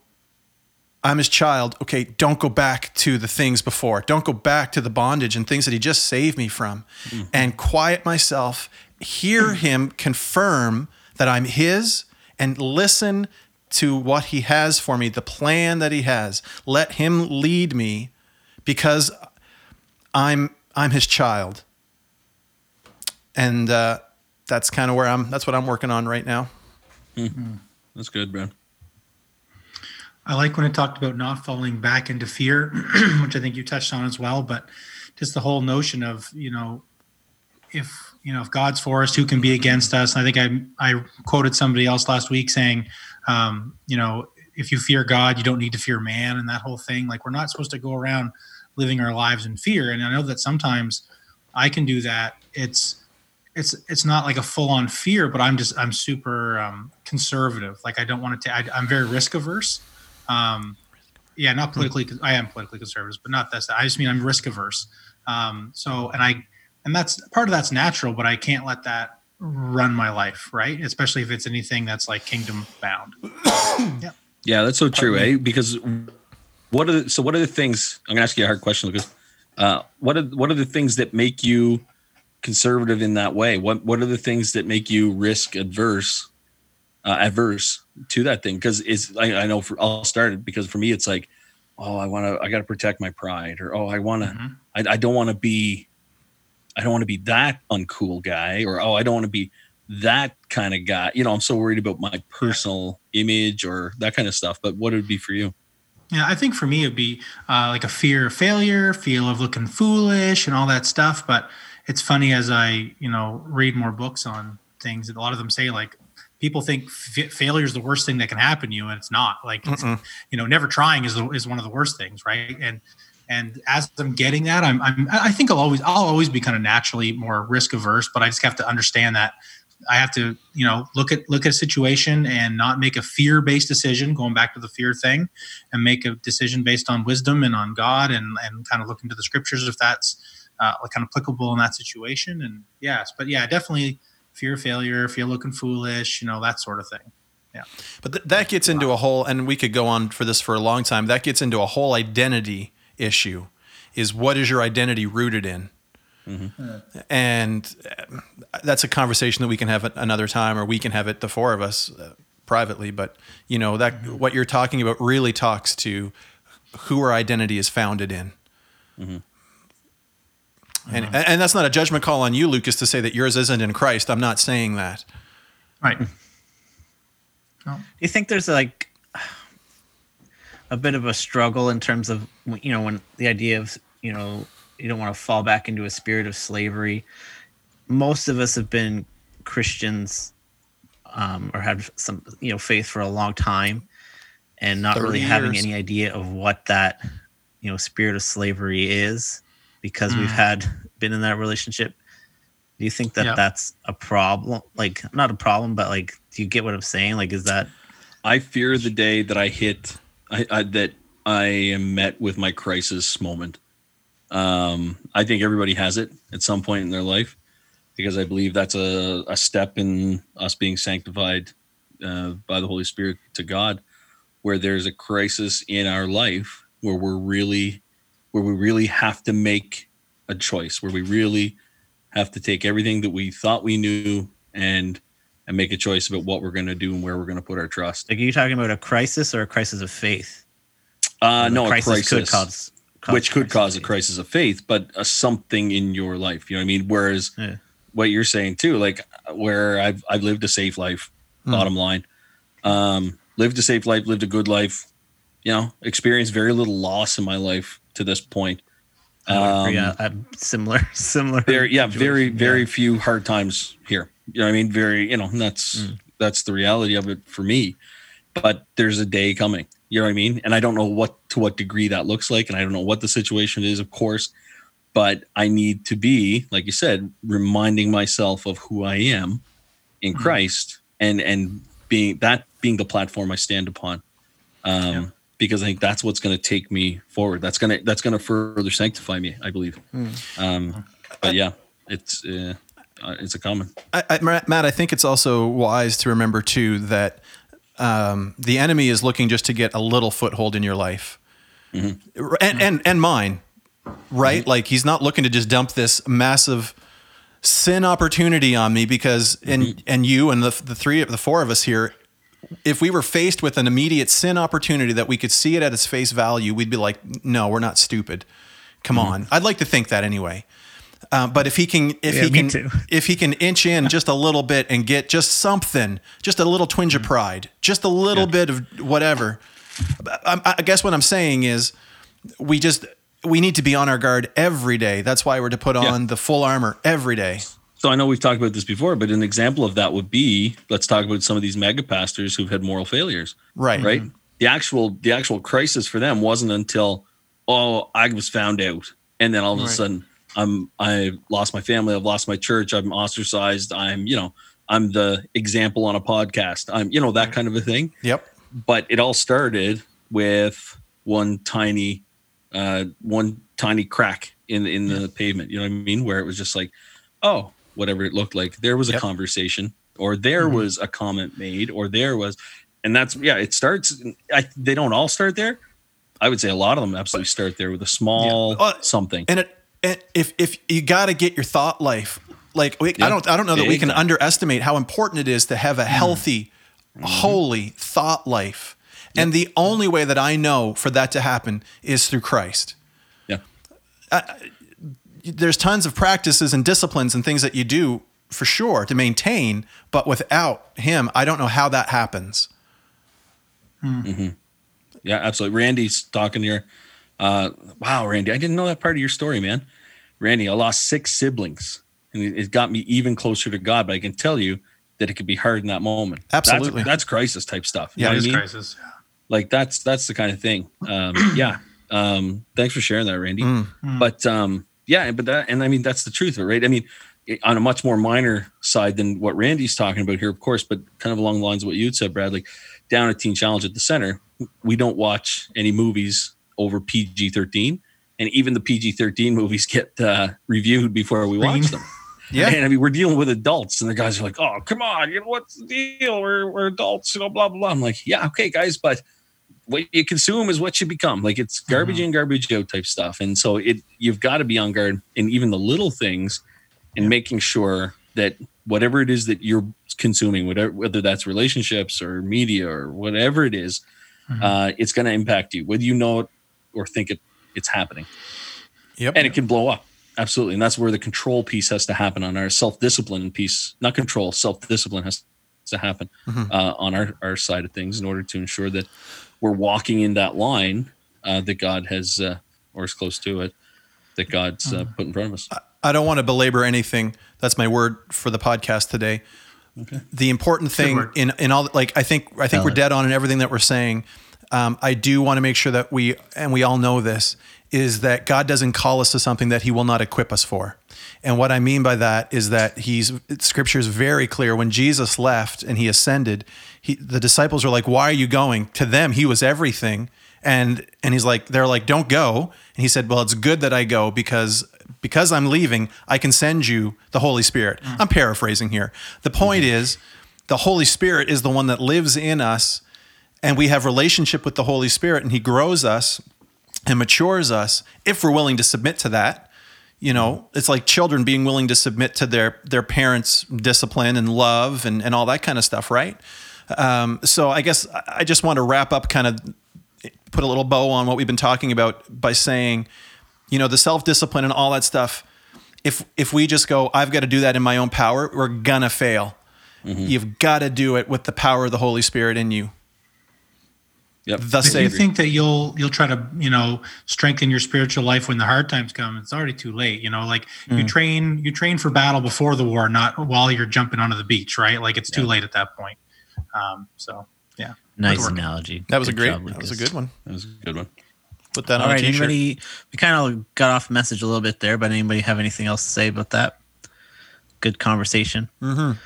I'm his child. Okay, don't go back to the things before. Don't go back to the bondage and things that he just saved me from. Mm-hmm. And quiet myself, hear mm. him confirm that I'm his and listen to what he has for me, the plan that he has. Let him lead me because I'm I'm his child. And uh, that's kind of where I'm that's what I'm working on right now. That's good, bro. I like when it talked about not falling back into fear, (clears throat) which I think you touched on as well. But just the whole notion of you know, if you know if God's for us, who can be against us? And I think I I quoted somebody else last week saying, um, you know, if you fear God, you don't need to fear man, and that whole thing. Like we're not supposed to go around living our lives in fear. And I know that sometimes I can do that. It's it's it's not like a full on fear, but I'm just I'm super um, conservative. Like I don't want to. I, I'm very risk averse. Um, yeah, not politically. I am politically conservative, but not this. I just mean I'm risk averse. Um, so, and I, and that's part of that's natural, but I can't let that run my life, right? Especially if it's anything that's like kingdom bound. (coughs) yeah. Yeah, that's so true, eh? Because what are the, so what are the things? I'm gonna ask you a hard question, Lucas. Uh, what are what are the things that make you conservative in that way? What what are the things that make you risk adverse, uh, adverse to that thing? Because it's I, I know for I'll start it because for me it's like, oh, I want to I got to protect my pride, or oh, I want to Mhm. I, I don't want to be I don't want to be that uncool guy, or oh, I don't want to be that kind of guy. You know, I'm so worried about my personal image or that kind of stuff. But what would it be for you? Yeah, I think for me it'd be uh, like a fear of failure, fear of looking foolish, and all that stuff. But it's funny as I, you know, read more books on things, a lot of them say like people think f- failure is the worst thing that can happen to you, and it's not. Like, it's, you know, never trying is the, is one of the worst things, right? And and as I'm getting that, I'm, I'm I think I'll always I'll always be kind of naturally more risk averse, but I just have to understand that I have to, you know, look at look at a situation and not make a fear based decision, going back to the fear thing, and make a decision based on wisdom and on God, and and kind of look into the scriptures if that's uh, like kind of applicable in that situation. And yes, but yeah, definitely fear of failure, fear of looking foolish, you know, that sort of thing. Yeah. But th- that gets into a whole, and we could go on for this for a long time. That gets into a whole identity issue. Is what is your identity rooted in? And uh, that's a conversation that we can have at another time, or we can have it the four of us uh, privately. But you know that what you're talking about really talks to who our identity is founded in. And, and that's not a judgment call on you, Lucas, to say that yours isn't in Christ. I'm not saying that. Right. Do you think there's like a bit of a struggle in terms of you know when the idea of you know you don't want to fall back into a spirit of slavery? Most of us have been Christians um, or had some you know faith for a long time, and not 30 really having any idea of what that you know spirit of slavery is because we've Mm. had been in that relationship. Do you think that Yeah. that's a problem? Like not a problem, but like, do you get what I'm saying? Like, is that I fear the day that I hit I, I, that I am met with my crisis moment. Um, I think everybody has it at some point in their life because I believe that's a, a step in us being sanctified uh, by the Holy Spirit to God, where there's a crisis in our life where we're really, where we really have to make a choice, where we really have to take everything that we thought we knew and and make a choice about what we're going to do and where we're going to put our trust. Like, are you talking about a crisis or a crisis of faith? Uh, no, a crisis crisis, could cause, cause which could cause a crisis of faith, but a something in your life. You know what I mean? Whereas Yeah. what you're saying too, like where I've I've lived a safe life. Hmm. Bottom line, um, lived a safe life, lived a good life. You know, experienced very little loss in my life to this point. Um, Uh, I'm similar, (laughs) similar. Very, yeah, very, very Yeah. few hard times here. You know what I mean? Very, you know, and that's Mm. that's the reality of it for me. But there's a day coming. You know what I mean? And I don't know what to what degree that looks like, and I don't know what the situation is, of course. But I need to be, like you said, reminding myself of who I am in Mhm. Christ, and and being that being the platform I stand upon. Um, Yeah. Because I think that's what's going to take me forward. That's gonna that's gonna further sanctify me. I believe. Hmm. Um, but yeah, it's uh, uh, it's a common. I, I, Matt, I think it's also wise to remember too that um, the enemy is looking just to get a little foothold in your life, and, and and mine, right? Like he's not looking to just dump this massive sin opportunity on me because and and you and the the three the four of us here if we were faced with an immediate sin opportunity that we could see it at its face value, we'd be like, no, we're not stupid. Come Mm-hmm. on. I'd like to think that anyway. Uh, but if he can, if Yeah, he can, too. (laughs) if he can inch in just a little bit and get just something, just a little twinge Mm-hmm. of pride, just a little bit of whatever. I, I guess what I'm saying is, we just we need to be on our guard every day. That's why we're to put Yeah. on the full armor every day. So I know we've talked about this before, but an example of that would be let's talk about some of these mega pastors who've had moral failures. Right. Right. The actual the actual crisis for them wasn't until oh I was found out, and then all of a sudden I'm I lost my family, I've lost my church, I'm ostracized, I'm you know I'm the example on a podcast, I'm you know that kind of a thing. Yep. But it all started with one tiny uh, one tiny crack in in the pavement. You know what I mean? Where it was just like, oh, whatever it looked like. There was a Yep. conversation, or there Mhm. was a comment made, or there was, and that's yeah. It starts. I, they don't all start there. I would say a lot of them absolutely start there with a small Uh, something. And it, and if if you got to get your thought life, like we, Yeah. I don't I don't know that we can underestimate how important it is to have a healthy, holy thought life. And the only way that I know for that to happen is through Christ. yeah, There's tons of practices and disciplines and things that you do for sure to maintain, but without him, I don't know how that happens. yeah, absolutely. Randy's talking here. Uh, wow, Randy, I didn't know that part of your story, man. Randy, I lost six siblings, and it, it got me even closer to God. But I can tell you that it could be hard in that moment. Absolutely. that's, crisis type stuff. You Yeah, know It I mean? crisis. Yeah. like that's that's the kind of thing um (clears throat) yeah um thanks for sharing that randy Mm. but um yeah but that and i mean that's the truth of it right i mean on a much more minor side than what randy's talking about here of course but kind of along the lines of what you'd said bradley down at teen challenge at the center we don't watch any movies over pg-13 and even the pg-13 movies get uh, reviewed before we watch them (laughs) Yeah. and I mean, we're dealing with adults, and the guys are like, "Oh, come on, you know what's the deal? We're we're adults, you know, blah blah blah." I'm like, "Yeah, okay, guys, but what you consume is what you become. Like it's garbage in, garbage out type stuff." And so it you've got to be on guard in even the little things, and making sure that whatever it is that you're consuming, whatever whether that's relationships or media or whatever it is, Mhm. uh, it's going to impact you, whether you know it or think it it's happening Yep. and it can blow up absolutely and that's where the control piece has to happen on our self-discipline piece not control self-discipline has to happen Mhm. uh, on our, our side of things in order to ensure that we're walking in that line uh, that god has uh, or as close to it that god's uh, put in front of us I don't want to belabor anything. That's my word for the podcast today. The important thing in in all like I think I think we're dead on in everything that we're saying. Um, I do want to make sure that we and we all know this is that God doesn't call us to something that He will not equip us for. And what I mean by that is that He's Scripture is very clear. When Jesus left and He ascended, he, the disciples were like, "Why are you going?" To them, He was everything, and and He's like, they're like, "Don't go." And He said, "Well, it's good that I go because because I'm leaving, I can send you the Holy Spirit. Mm. I'm paraphrasing here. The point mm-hmm. is, the Holy Spirit is the one that lives in us, and we have relationship with the Holy Spirit, and He grows us and matures us if we're willing to submit to that. You know, it's like children being willing to submit to their their parents' discipline and love and, and all that kind of stuff, right? Um, so I guess I just want to wrap up, kind of put a little bow on what we've been talking about by saying, you know, the self discipline and all that stuff. If if we just go, I've got to do that in my own power, we're gonna fail. You've got to do it with the power of the Holy Spirit in you. Yep Thus If you think that you'll you'll try to you know strengthen your spiritual life when the hard times come, it's already too late. You know, like you train you train for battle before the war, not while you're jumping onto the beach, right? Like it's too late at that point. Um, so yeah, Nice analogy. that was a Good great job, that was a good one. that was a good one Put that All on right, a t-shirt. anybody? We kind of got off message a little bit there, but anybody have anything else to say about that? Good conversation. Mhm.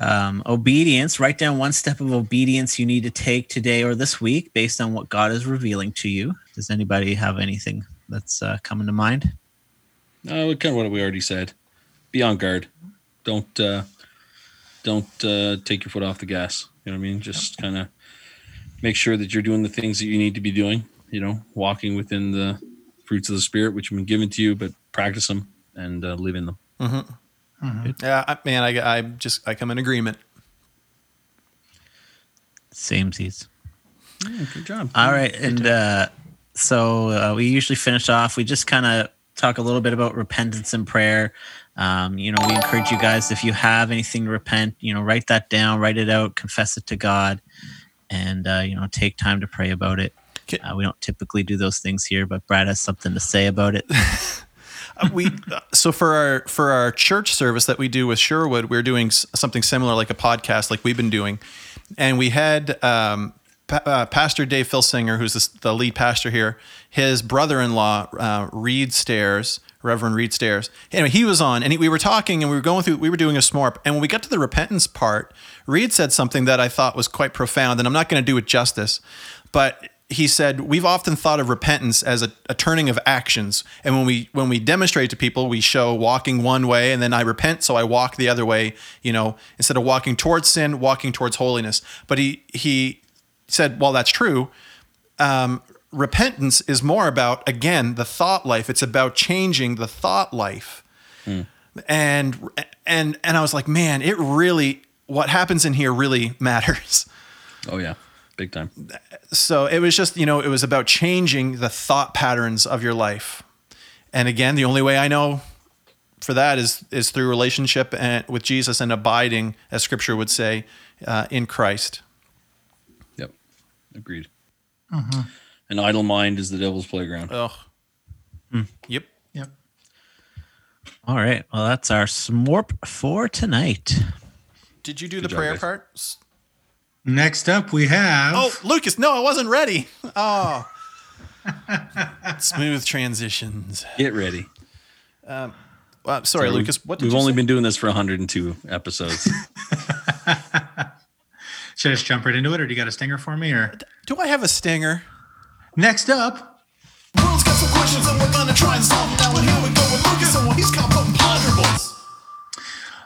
Um, obedience. Write down one step of obedience you need to take today or this week based on what God is revealing to you. Does anybody have anything that's uh, coming to mind? uh, kind of what we already said be on guard don't uh don't uh take your foot off the gas you know what i mean just kind of make sure that you're doing the things that you need to be doing you know walking within the fruits of the spirit which have been given to you but practice them and uh, live in them Yeah, I, man, I, I just I come in agreement. Samesies. Yeah, good job. All right, and uh, so uh, we usually finish off. We just kind of talk a little bit about repentance and prayer. Um, you know, we encourage you guys if you have anything to repent, you know, write that down, write it out, confess it to God, and uh, you know, take time to pray about it. Okay. Uh, we don't typically do those things here, but Brad has something to say about it. (laughs) We so for our for our church service that we do with Sherwood, we're doing something similar, like a podcast, like we've been doing, and we had um, pa- uh, Pastor Dave Filsinger, who's the, the lead pastor here. His brother-in-law, uh, Reed Stairs, Reverend Reed Stairs. Anyway, he was on, and he, we were talking, and we were going through. We were doing a smorp, and when we got to the repentance part, Reed said something that I thought was quite profound, and I'm not going to do it justice, but he said we've often thought of repentance as a, a turning of actions. And when we when we demonstrate to people we show walking one way and then i repent so i walk the other way you know instead of walking towards sin walking towards holiness. But he he said well that's true um, repentance is more about again the thought life. It's about changing the thought life. And and and i was like man it really what happens in here really (laughs) matters. Oh yeah, big time. so it was just you know it was about changing the thought patterns of your life and again the only way i know for that is is through relationship and with jesus and abiding as scripture would say uh, in christ Yep, agreed. An idle mind is the devil's playground. oh yep Yep. All right, well, that's our smorp for tonight. did you do Good the job, prayer guys. part S- Next up, we have. oh lucas no i wasn't ready oh (laughs) smooth transitions Get ready. uh, sorry We've- lucas what did we've you only say? been doing this for 102 episodes. (laughs) Should I just jump right into it, or do you got a stinger for me? Or do i have a stinger next up, World's got some questions and we're gonna try and solve them. Now and here we go with Lucas and he's got potent ponderables.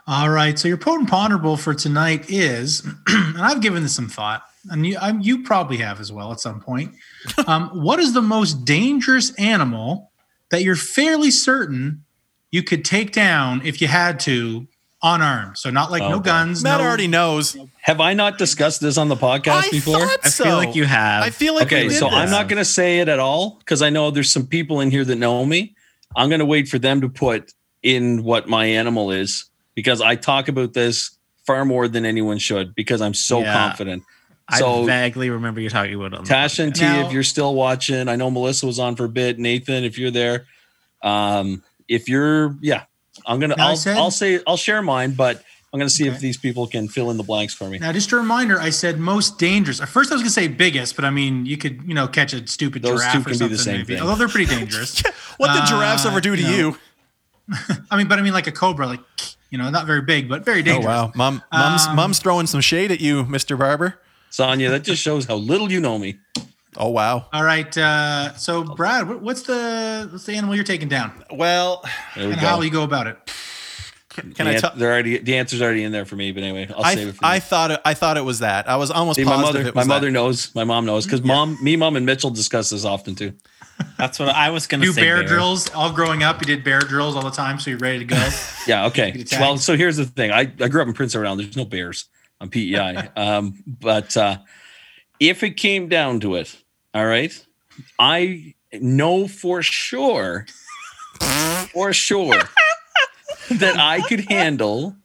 All right. So your potent ponderable for tonight is, (clears throat) and I've given this some thought, and you, I'm, you probably have as well at some point. (laughs) Um, what is the most dangerous animal that you're fairly certain you could take down if you had to unarmed? So not like Oh, no boy. guns. matt no, already knows Have I not discussed this on the podcast I before? I so. feel like you have. I feel like Okay, we did so I'm not going to say it at all because I know there's some people in here that know me. I'm going to wait for them to put in what my animal is because I talk about this far more than anyone should because I'm so Yeah. confident. I vaguely remember you talking about it. on Tash and T, Now- if you're still watching, I know Melissa was on for a bit. Nathan, if you're there, um, if you're, yeah, I'm gonna, Now, I I'll, said- I'll say, I'll share mine, but I'm gonna see if these people can fill in the blanks for me. Now, just a reminder, I said most dangerous. At first, I was going to say biggest, but I mean, you could, you know, catch a stupid Those giraffe two or can be the something. same maybe. thing. Although they're pretty dangerous. (laughs) what did giraffes Uh, ever do to you know, you? (laughs) I mean, but I mean, like a cobra, like you know, not very big, but very dangerous. Oh wow, mom, mom's Um, mom's throwing some shade at you, Mister Barber. Sonia, that just shows how little you know me. Oh wow. All right. Uh, so, Brad, what's the what's the animal you're taking down, Well, There we and go. how will you go about it? can the, I tell? they're already the answer's already in there for me, but anyway, I'll save it for I you. thought it, I thought it was that. I was almost See, my mother, it my was mother knows. My mom knows because mom, me, mom, and Mitchell discuss this often too. That's what I was going to Do bear, bear. drills. All growing up, you did bear drills all the time, so you're ready to go. (laughs) Yeah. Okay. Well, so here's the thing. I, I grew up in Prince Edward Island. There's no bears on PEI. (laughs) um, but uh, if it came down to it, all right, I know for sure, for sure, (laughs) that I could handle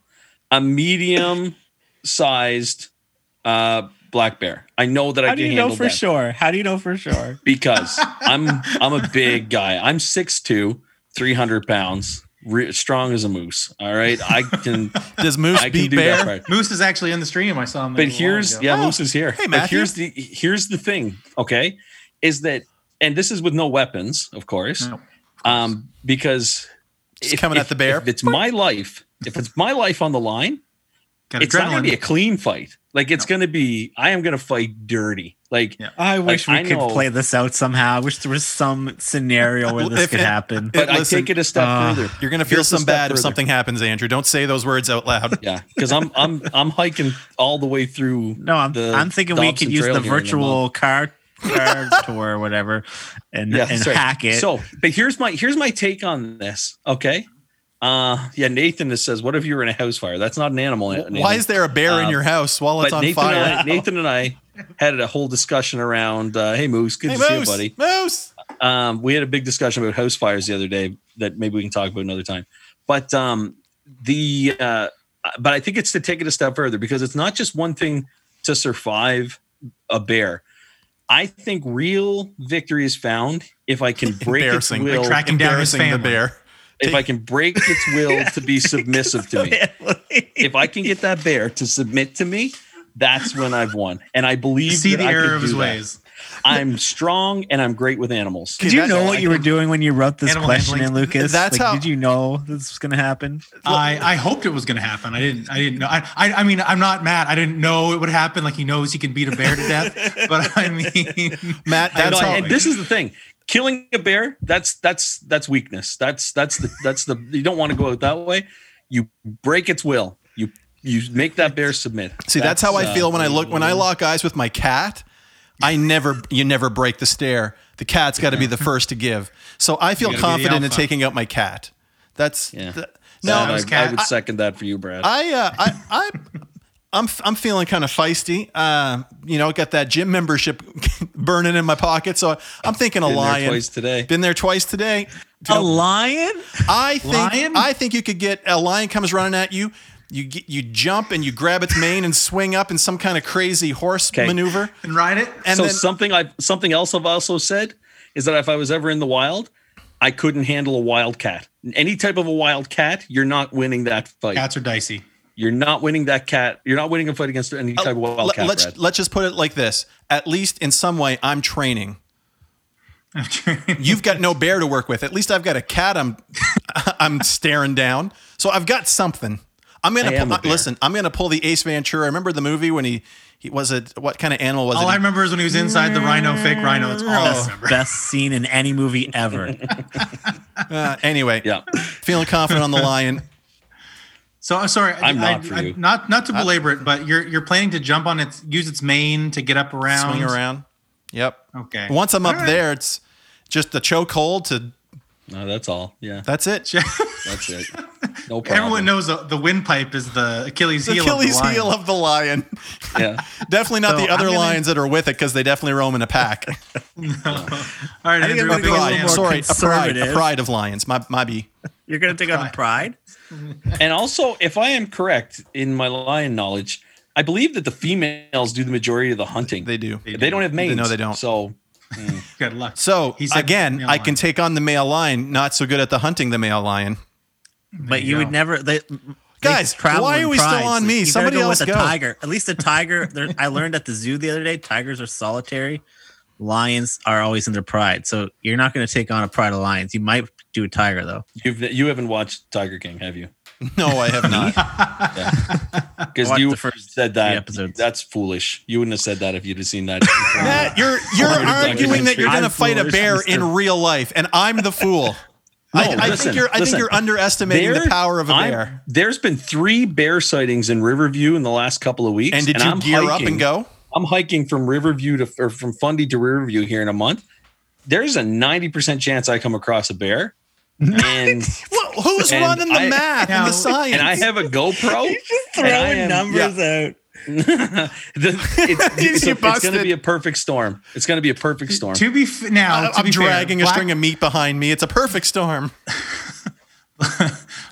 a medium sized uh, black bear. I know that I can handle that. How do can you know handle for that sure? How do you know for sure? (laughs) because I'm I'm a big guy. I'm 6'2", 300 pounds, re- strong as a moose. All right, I can (laughs) Does Moose I can beat do that Bear? part. Moose is actually in the stream. I saw him. a But little while here's ago. yeah, Oh, Moose is here. hey, but Matthew. here's the here's the thing. Okay, is that and this is with no weapons, of course, No, um, because Just coming at the bear. If it's my life, if it's my life on the line, Got it's not going to be a clean fight. Like it's going to be, I am going to fight dirty. Like Yeah. I wish we I could know- play this out somehow. I wish there was some scenario (laughs) where this If could it- happen. but I listen, take it a step uh, further. You're gonna feel Here's some step bad if something happens, Andrew. Don't say those words out loud. (laughs) Yeah, because I'm I'm I'm hiking all the way through. no, I'm, the I'm thinking we could use the here in a virtual car, car (laughs) tour or whatever and, Yeah, and sorry. hack it. So, but here's my here's my take on this. Okay, Uh, yeah. Nathan just says, "What if you were in a house fire? That's not an animal." Nathan. Why is there a bear in Um, your house while it's on Nathan fire? and, I, Nathan and I had a whole discussion around. Uh, hey, Moose, good hey, to see you, buddy. Moose. um, we had a big discussion about house fires the other day that maybe we can talk about another time. But um, the uh, but I think it's to take it a step further because it's not just one thing to survive a bear. I think real victory is found if I can break its will. Like tracking down his Embarrassing the bear. If I can break its will (laughs) to be submissive to me. If I can get that bear to submit to me, that's when I've won. And I believe See that the I error can of his do that. ways. I'm strong and I'm great with animals. Did you know what you were doing when you wrote this Animal question in. Lucas? That's Like, how- Did you know this was going to happen? I, I hoped it was going to happen. I didn't. I didn't know. I, I I mean, I'm not mad. I didn't know it would happen. Like he knows he can beat a bear to death. (laughs) But I mean, Matt, I that's how. and this is the thing. Killing a bear, that's that's that's weakness. That's that's the that's the you don't want to go out that way. You break its will. You you make that bear submit. See, that's, how I uh, feel when I look when I lock eyes with my cat. I never, you never break the stare. The cat's got to be the first to give. So I feel the confident in taking out my cat. That's Yeah. th- No, no. I, I would second that for you, Brad. I, uh, I, I, I'm, I'm feeling kind of feisty. Uh, you know, got that gym membership (laughs) burning in my pocket, so I'm thinking a Been there lion. twice today. Been there twice today. A lion? I think Lion? I think you could get a lion comes running at you. You get, you jump and you grab its mane and swing up in some kind of crazy horse Okay. maneuver. and ride it. And so then something I something else I've also said is that if I was ever in the wild, I couldn't handle a wild cat. Any type of a wild cat, you're not winning that fight. Cats are dicey. You're not winning that cat. You're not winning a fight against any type of wild let, cat. let's Brad. let's just put it like this. At least in some way, I'm training. You've got no bear to work with. At least I've got a cat. I'm (laughs) I'm staring down. So I've got something. I'm gonna pull, a listen. I'm gonna pull the Ace Ventura. I remember the movie when he he was it? What kind of animal was All it? I remember is when he was inside the rhino, fake rhino. That's all I Best, remember. best scene in any movie ever. (laughs) Uh, anyway, yeah. feeling confident on the (laughs) lion. So I'm sorry. I'm I- not for I- you. Not not to belabor it, but you're you're planning to jump on its use its mane to get up around. swing around. Yep. Okay. Once I'm up All right. there, it's just the choke hold to. No, that's all. Yeah, That's it. that's it. (laughs) No problem. Everyone knows the, the windpipe is the Achilles heel. Achilles of the lion. heel of the lion. Yeah. (laughs) Definitely not So the other gonna- lions that are with it because they definitely roam in a pack. (laughs) no. All right, I think Andrew, I'm gonna big go a pride. fan. Sorry, a pride. A pride of lions. My my be. You're going to take on a pride? (laughs) And also, if I am correct in my lion knowledge, I believe that the females do the majority of the hunting. They do. They don't have manes. No, they don't. So (laughs) hmm. Good luck. So He said again, male I can take on the male lion. Not so good at the hunting the male lion. But you you would never. They, Guys, why are we still on me? You Somebody go else with a tiger. At least a tiger. I learned at the zoo the other day. Tigers are solitary. Lions are always in their pride. So you're not going to take on a pride of lions. You might do a tiger though. you've you haven't watched Tiger King, have you? No, I have not. (laughs) Because (laughs) watched you first said that. three episodes. That's foolish. You wouldn't have said that if you'd have seen that. (laughs) Matt, you're you're arguing that you're going to I'm fight a bear Mr. in real life, and I'm the fool. I, I listen, think you're I listen. think you're underestimating the power of a I'm- bear. There's been three bear sightings in Riverview in the last couple of weeks. And did you I'm gear up hiking- and go? I'm hiking from Riverview to or from Fundy to Riverview here in a month. There's a 90% chance I come across a bear. And (laughs) Well, who's And running the I- math and the science? and I have a GoPro. (laughs) and I am- numbers out. (laughs) the, it's, it's, You a- it's going to be a perfect storm. It's going to be a perfect storm. To be f- now, I- to I'm be fair, dragging a black- string of meat behind me. It's a perfect storm.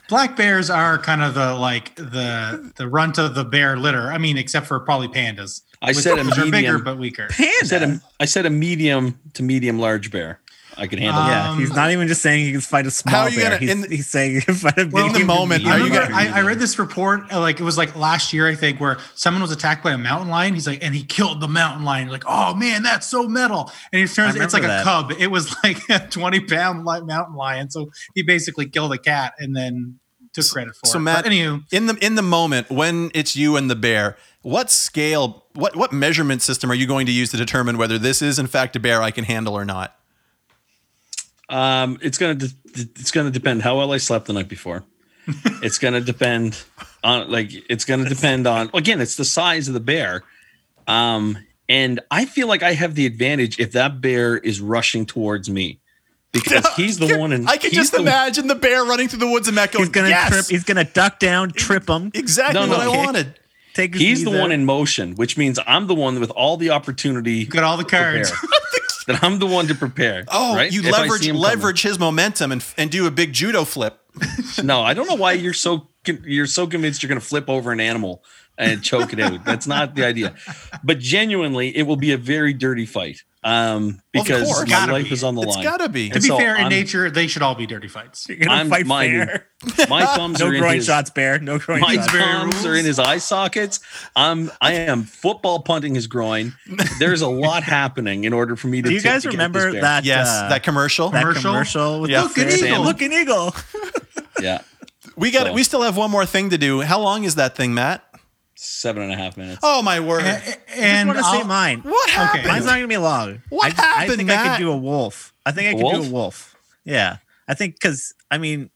black bears are kind of the like the the runt of the bear litter. I mean, except for probably pandas. I said a which are bigger medium. but weaker. Panda. I said a, I said a medium to medium large bear. I can handle Um. Yeah, he's not even just saying he can fight a small How are you bear. gonna- he's, in he's saying he can fight a Well, medium in the moment, I remember gonna- I, I read this report uh, like it was like last year I think where someone was attacked by a mountain lion. He's like, and he killed the mountain lion. Like, oh man, that's so metal. And it turns it's like a cub. It was (laughs) like a twenty pound li- mountain lion. So he basically killed a cat and then took credit for it. so it. Matt- But anywho, In the in the moment when it's you and the bear, what scale, what what measurement system are you going to use to determine whether this is in fact a bear I can handle or not? Um, it's gonna de- it's gonna depend how well I slept the night before. (laughs) it's gonna depend on like it's gonna depend on again. It's the size of the bear, um, and I feel like I have the advantage if that bear is rushing towards me. because (laughs) he's the one. In, I can just the- imagine the bear running through the woods and Matt going, He's gonna yes! trip. He's gonna duck down, trip him. exactly No, no, what I wanted. Take He's the knees one in motion, which means I'm the one with all the opportunity. Got all the to cards. (laughs) that I'm the one to prepare. Oh, right? you If I leverage coming. leverage his momentum and and do a big judo flip. No, I don't know why you're so you're so convinced you're going to flip over an animal and choke it out. That's not the idea. But genuinely, it will be a very dirty fight. Um, Well, because course. my life be. is on the It's line. It's gotta be. to be So fair, in I'm- nature, they should all be dirty fights. (laughs) You're gonna I'm fight minded. fair. My thumbs (laughs) No are in groin his, shots, bear. No groin My shots. very thumbs are in his eye sockets. I'm I am football punting his groin. There's a lot (laughs) happening in order for me to. Do you t- guys to remember that? Yes, uh, that commercial. that Commercial? commercial with Yeah. the Look an eagle. Look an eagle. Yeah, we got So- we still have one more thing to do. How long is that thing, Matt? Seven and a half minutes. Oh my word. A- I just And want to say I'll- mine. what happened? Okay. Mine's not gonna be long. What I, I happened, think I Matt? could do a wolf. I think I could wolf? do a wolf. Yeah, I think because I mean,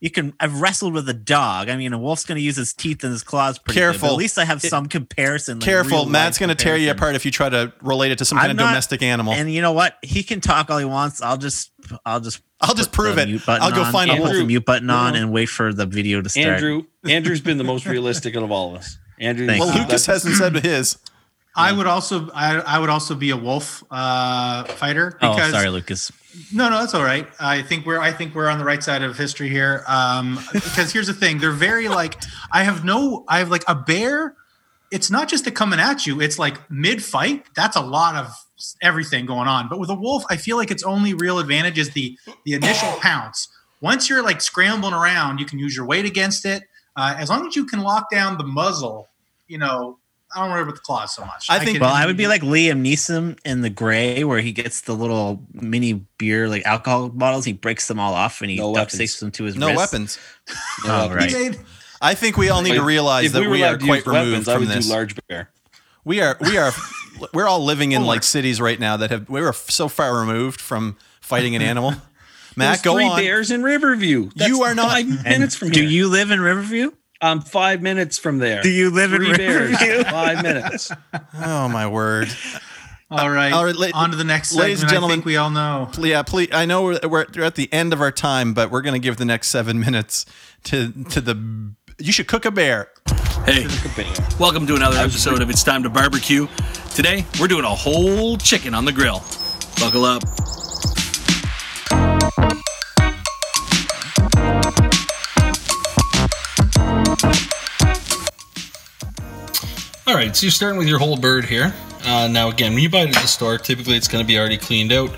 you can. I've wrestled with a dog. I mean, a wolf's gonna use his teeth and his claws. Pretty good, Careful. at least I have It- some comparison. like Careful, Matt's going to tear you apart if you try to relate it to some kind I'm of not- domestic animal. And you know what? He can talk all he wants. I'll just, I'll just, I'll just prove it. mute I'll go on. find a I'll put the mute button on and wait for the video to start. Andrew, Andrew's been the most (laughs) realistic of all of us. Andrew, Thank well, you. Lucas hasn't said his. I would also I, I would also be a wolf uh, fighter Oh, sorry, Lucas. no no that's all right. I think we're I think we're on the right side of history here. Um, because here's the thing, they're very like I have no I have like a bear. It's not just the coming at you. It's like mid fight. That's a lot of everything going on. But with a wolf, I feel like its only real advantage is the the initial pounce. Once you're like scrambling around, you can use your weight against it. Uh, as long as you can lock down the muzzle, you know, I don't worry about the claws so much. I think- can- Well, I would be like Liam Neeson in The Grey, where he gets the little mini beer, like alcohol bottles. He breaks them all off and he No duct weapons. tapes them to his No wrist. weapons. (laughs) Oh, He right. made- I think we all need to realize if that were we, are quite use weapons, removed I from would this. do large bear. We are we are (laughs) we're all living in like cities right now that have we are so far removed from fighting an animal. (laughs) Matt, There's go three on. bears in Riverview. That's You are not- five (laughs) minutes from do you live in Riverview? I'm five minutes from there. Do you live three in bears? Riverview? (laughs) five minutes. Oh my word. (laughs) all right. all right, la- on to the next ladies and gentlemen- I think we all know. Yeah, please. I know we're, we're we're at the end of our time, but we're going to give the next seven minutes to to the. You should cook a bear. Hey, welcome to another episode of It's Time to Barbecue. Today, we're doing a whole chicken on the grill. Buckle up. All right, so you're starting with your whole bird here. Uh, now, again, when you buy it at the store, typically it's going to be already cleaned out,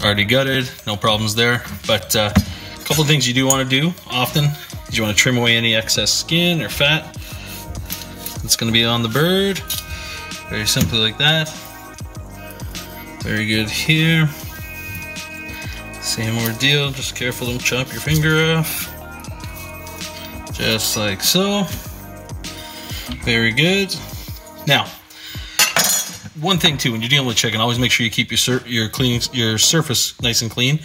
already gutted, no problems there. But uh, a couple things you do want to do often is you want to trim away any excess skin or fat that's going to be on the bird. Very simply like that. Very good here. Same ordeal, just careful don't chop your finger off. Just like so. Very good. Now, one thing too, when you're dealing with chicken, always make sure you keep your sur- your clean your surface nice and clean.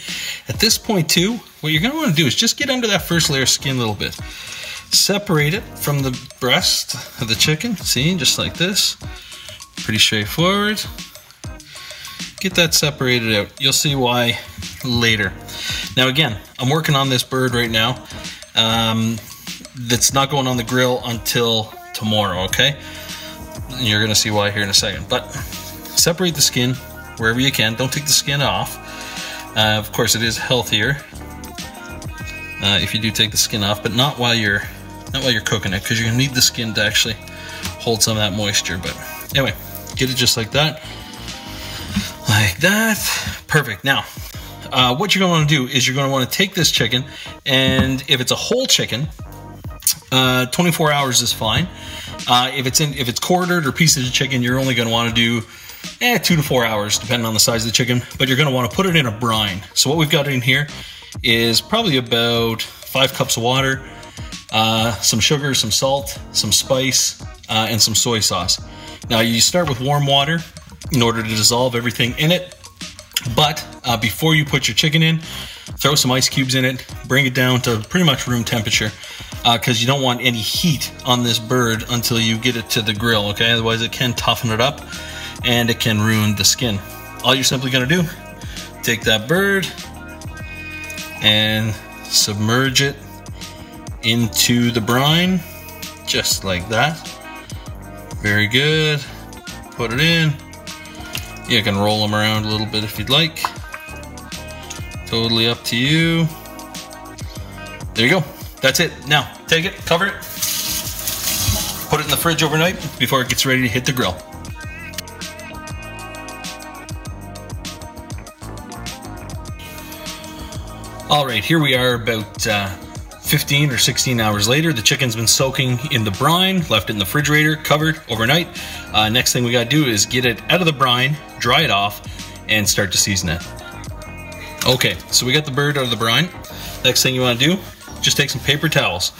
At this point too, what you're gonna want to do is just get under that first layer of skin a little bit. Separate it from the breast of the chicken. See, just like this. Pretty straightforward. Get that separated out. You'll see why later. Now again, I'm working on this bird right now. Um, that's not going on the grill until tomorrow. Okay. You're gonna see why here in a second. But separate the skin wherever you can. Don't take the skin off. Uh, of course, it is healthier uh, if you do take the skin off, but not while you're not while you're cooking it, because you're gonna need the skin to actually hold some of that moisture. But anyway, get it just like that, like that. Perfect. Now, uh, what you're gonna want to do is you're gonna want to take this chicken, and if it's a whole chicken, uh, 24 hours is fine. Uh, if it's in, if it's quartered or pieces of chicken, you're only going to want to do eh, two to four hours, depending on the size of the chicken. But you're going to want to put it in a brine. So what we've got in here is probably about five cups of water, uh, some sugar, some salt, some spice, uh, and some soy sauce. Now you start with warm water in order to dissolve everything in it. But uh, before you put your chicken in, throw some ice cubes in it, bring it down to pretty much room temperature Uh, because you don't want any heat on this bird until you get it to the grill, okay? Otherwise, it can toughen it up and it can ruin the skin. All you're simply to do take that bird and submerge it into the brine, just like that. Very good. Put it in. You can roll them around a little bit if you'd like. Totally up to you. There you go. That's it. Now, take it, cover it, put it in the fridge overnight before it gets ready to hit the grill. All right, here we are about uh, 15 or 16 hours later. The chicken's been soaking in the brine, left in the refrigerator, covered overnight. Uh, next thing we got to do is get it out of the brine, dry it off, and start to season it. Okay, so we got the bird out of the brine. Next thing you want to do, just take some paper towels,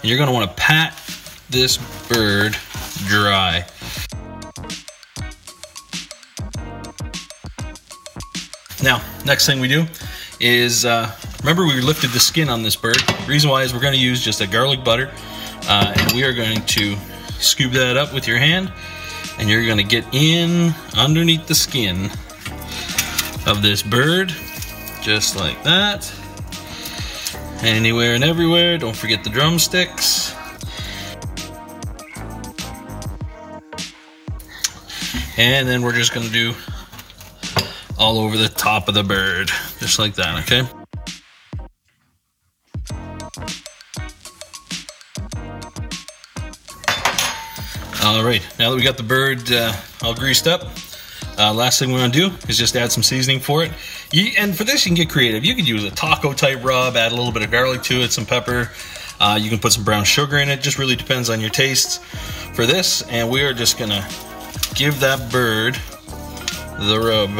and you're going to want to pat this bird dry. Now, next thing we do is uh, remember we lifted the skin on this bird. Reason why is we're going to use just a garlic butter, uh, and we are going to scoop that up with your hand, and you're going to get in underneath the skin of this bird, just like that. Anywhere and everywhere. Don't forget the drumsticks. And then we're just going to do all over the top of the bird, just like that, okay? All right, now that we got the bird uh, all greased up, uh, last thing we want to do is just add some seasoning for it. You, and for this, you can get creative. You could use a taco type rub, add a little bit of garlic to it, some pepper. Uh, you can put some brown sugar in it. Just really depends on your tastes for this. And we are just gonna give that bird the rub.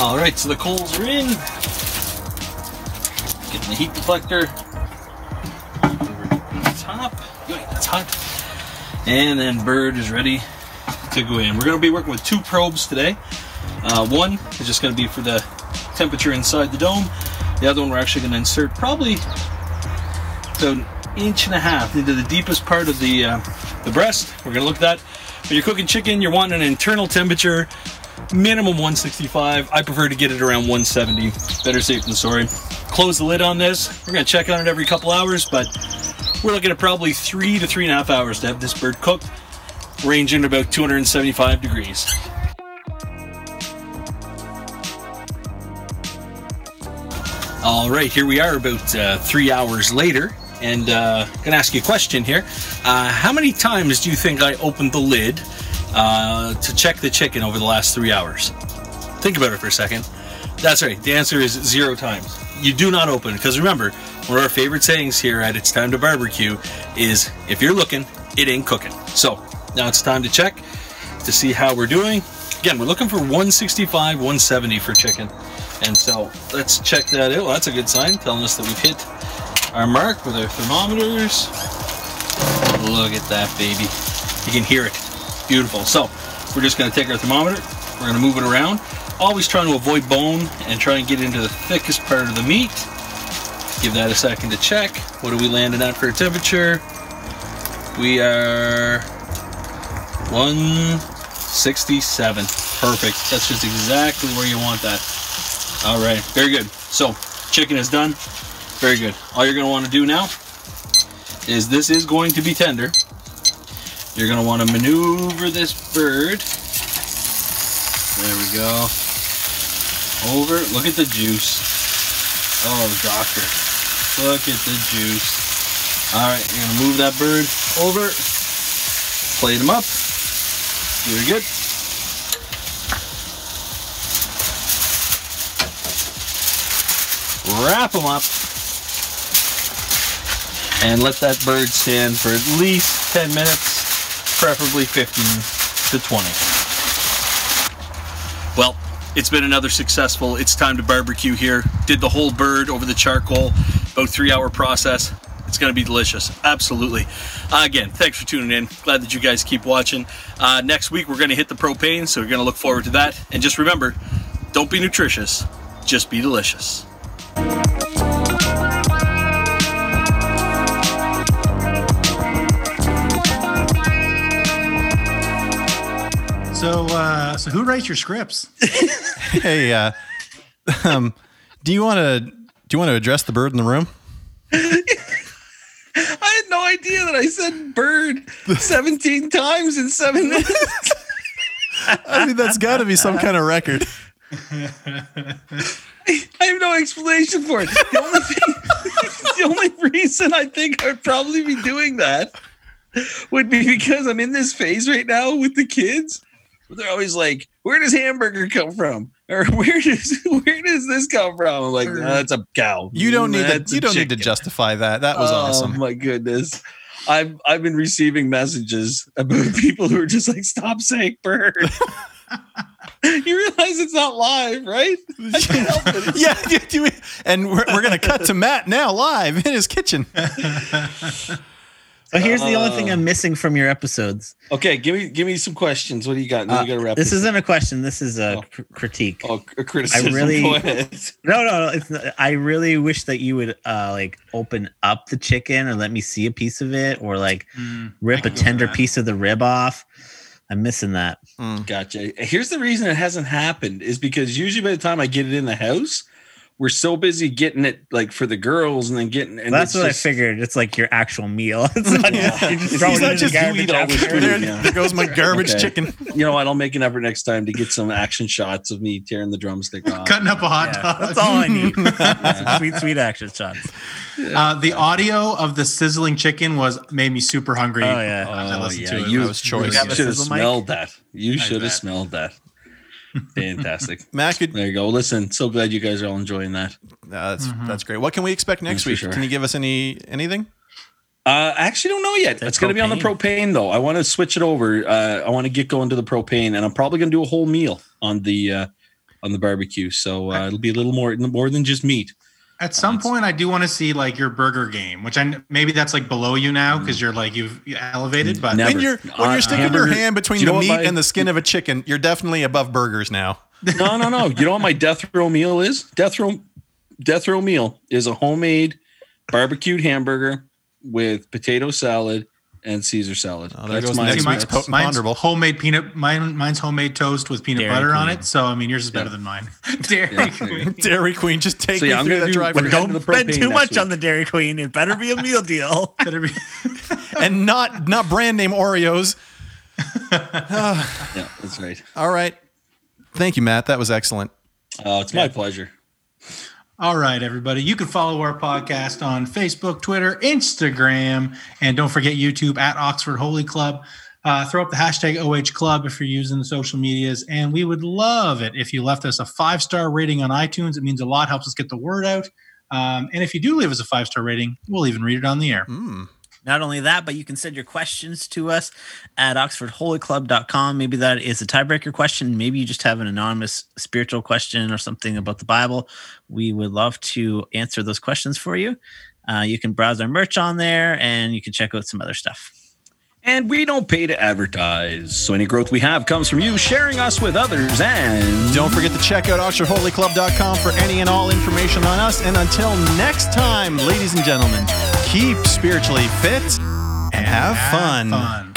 All right, so the coals are in. Getting the heat deflector top. Hot. And then bird is ready to go in. We're to be working with two probes today. Uh, one is just to be for the temperature inside the dome. The other one we're actually to insert probably an inch and a half into the deepest part of the uh, the breast. We're to look at that. When you're cooking chicken, you're wanting an internal temperature minimum 165. I prefer to get it around 170. Better safe than sorry. Close the lid on this. We're gonna check on it every couple hours, but we're looking at probably three to three and a half hours to have this bird cooked, ranging about 275 degrees. All right, here we are about uh, three hours later, and i uh, gonna ask you a question here. Uh, how many times do you think I opened the lid uh, to check the chicken over the last three hours? Think about it for a second. That's right. The answer is zero times. You do not open because remember, one of our favorite sayings here at It's Time to Barbecue is if you're looking, it ain't cooking. So now it's time to check to see how we're doing. Again, we're looking for 165, 170 for chicken. And so let's check that out. Well, that's a good sign, telling us that we've hit our mark with our thermometers. Look at that, baby. You can hear it. Beautiful. So we're just going to take our thermometer, we're going to move it around, always trying to avoid bone and try and get into the thickest part of the meat. Give that a second to check. What are we landing at for a temperature? We are 167. Perfect. That's just exactly where you want that. All right. Very good. So chicken is done. Very good. All you're going to want to do now is this is going to be tender. You're going to want to maneuver this bird. There we go. Over. Look at the juice. Oh, doctor. Look at the juice. All right, you're to move that bird over. Plate him up. Very good. Wrap them up and let that bird stand for at least 10 minutes, preferably 15 to 20. Well, it's been another successful It's Time to Barbecue here. Did the whole bird over the charcoal, about three hour process. It's going to be delicious. Absolutely. Uh, again, thanks for tuning in. Glad that you guys keep watching. Uh, next week, we're going to hit the propane, so we're going to look forward to that. And just remember don't be nutritious, just be delicious. So, uh, so who writes your scripts? (laughs) Hey, uh, (laughs) um, do you want to do you want to address the bird in the room? (laughs) I had no idea that I said bird 17 times in seven minutes. I mean, that's got to be some kind of record. I have no explanation for it. The only thing, the only reason I think I would probably be doing that would be because I'm in this phase right now with the kids. Where They're always like, "Where does hamburger come from?" Or (laughs) "Where does where does this come from?" I'm like, "No, "That's a cow." You don't need That's to. You don't need to justify that. That was oh, awesome. Oh my goodness. I've I've been receiving messages about (laughs) people who are just like, stop saying bird. (laughs) you realize it's not live, right? I can't help it. yeah, you and we're, we're gonna cut to Matt now live in his kitchen. So here's the only Uh, thing I'm missing from your episodes. Okay, give me give me some questions. What do you got? And Uh, we gotta wrap this this. isn't a question. This is a Oh. cr- critique. Oh, a criticism. I (laughs) really- No, no, no. It's not, I really wish that you would uh like open up the chicken and let me see a piece of it, or like Mm, rip I a can go with tender piece of the rib off. I'm missing that. Gotcha. Here's the reason it hasn't happened is because usually by the time I get it in the house, we're so busy getting it like for the girls and then getting and That's what just- I figured. It's like your actual meal. (laughs) It's not just, you're just He's throwing not just garbage eat all this food. There, (laughs) Yeah. there goes my garbage Okay. chicken. You know what? I'll make an effort next time to get some action shots of me tearing the drumstick off. Cutting up a hot Yeah, dog. that's all I need. (laughs) Some sweet, sweet action shots. Uh, the audio of the sizzling chicken was made me super hungry. Oh, yeah. as I Oh listened yeah, to it. you, That was choice. you should have smelled that. You should have smelled that. Fantastic. (laughs) Matt, could, There you go. Listen, so glad you guys are all enjoying that. uh, that's that's great. What can we expect next Yes, week? sure. Can you give us any anything? Uh, I actually don't know yet. That it's going to be on the propane though. I want to switch it over. Uh, I want to get going to the propane, and I'm probably going to do a whole meal on the uh, on the barbecue. So uh, it'll be a little more more than just meat. At some point, I do want to see like your burger game, which I maybe that's like below you now because you're like you've elevated. But Never. When you're when Uh, you're sticking hamburger- your hand between you the meat my- and the skin of a chicken, you're definitely above burgers now. No, no, no. You know what my death row meal is? Death row death row meal is a homemade barbecued hamburger with potato salad and Caesar salad. Oh, That's goes my- next mine's, po- mine's ponderable. homemade peanut. Mine, mine's homemade toast with peanut Dairy butter on it. So I mean, yours is better Yeah. than mine. (laughs) Dairy Yeah. Queen. (laughs) Dairy Queen, just take So, me yeah, I'm through gonna that drive-through don't the spend too next much on the Dairy Queen. It better be a meal deal. (laughs) Better be- and not not brand name Oreos. Yeah, that's right. All right. Thank you, Matt. That was excellent. Oh, it's my pleasure. All right, everybody. You can follow our podcast on Facebook, Twitter, Instagram, and don't forget YouTube at Oxford Holy Club. Uh, throw up the hashtag OH Club if you're using the social medias. And we would love it if you left us a five star rating on iTunes. It means a lot, helps us get the word out. Um, and if you do leave us a five star rating, we'll even read it on the air. Not only that, but you can send your questions to us at oxfordholyclub.com. Maybe that is a tiebreaker question. Maybe you just have an anonymous spiritual question or something about the Bible. We would love to answer those questions for you. Uh, you can browse our merch on there and you can check out some other stuff. And we don't pay to advertise. So any growth we have comes from you sharing us with others and Don't forget to check out OxfordHolyClub.com for any and all information on us. And until next time, ladies and gentlemen, keep spiritually fit and have fun. Fun.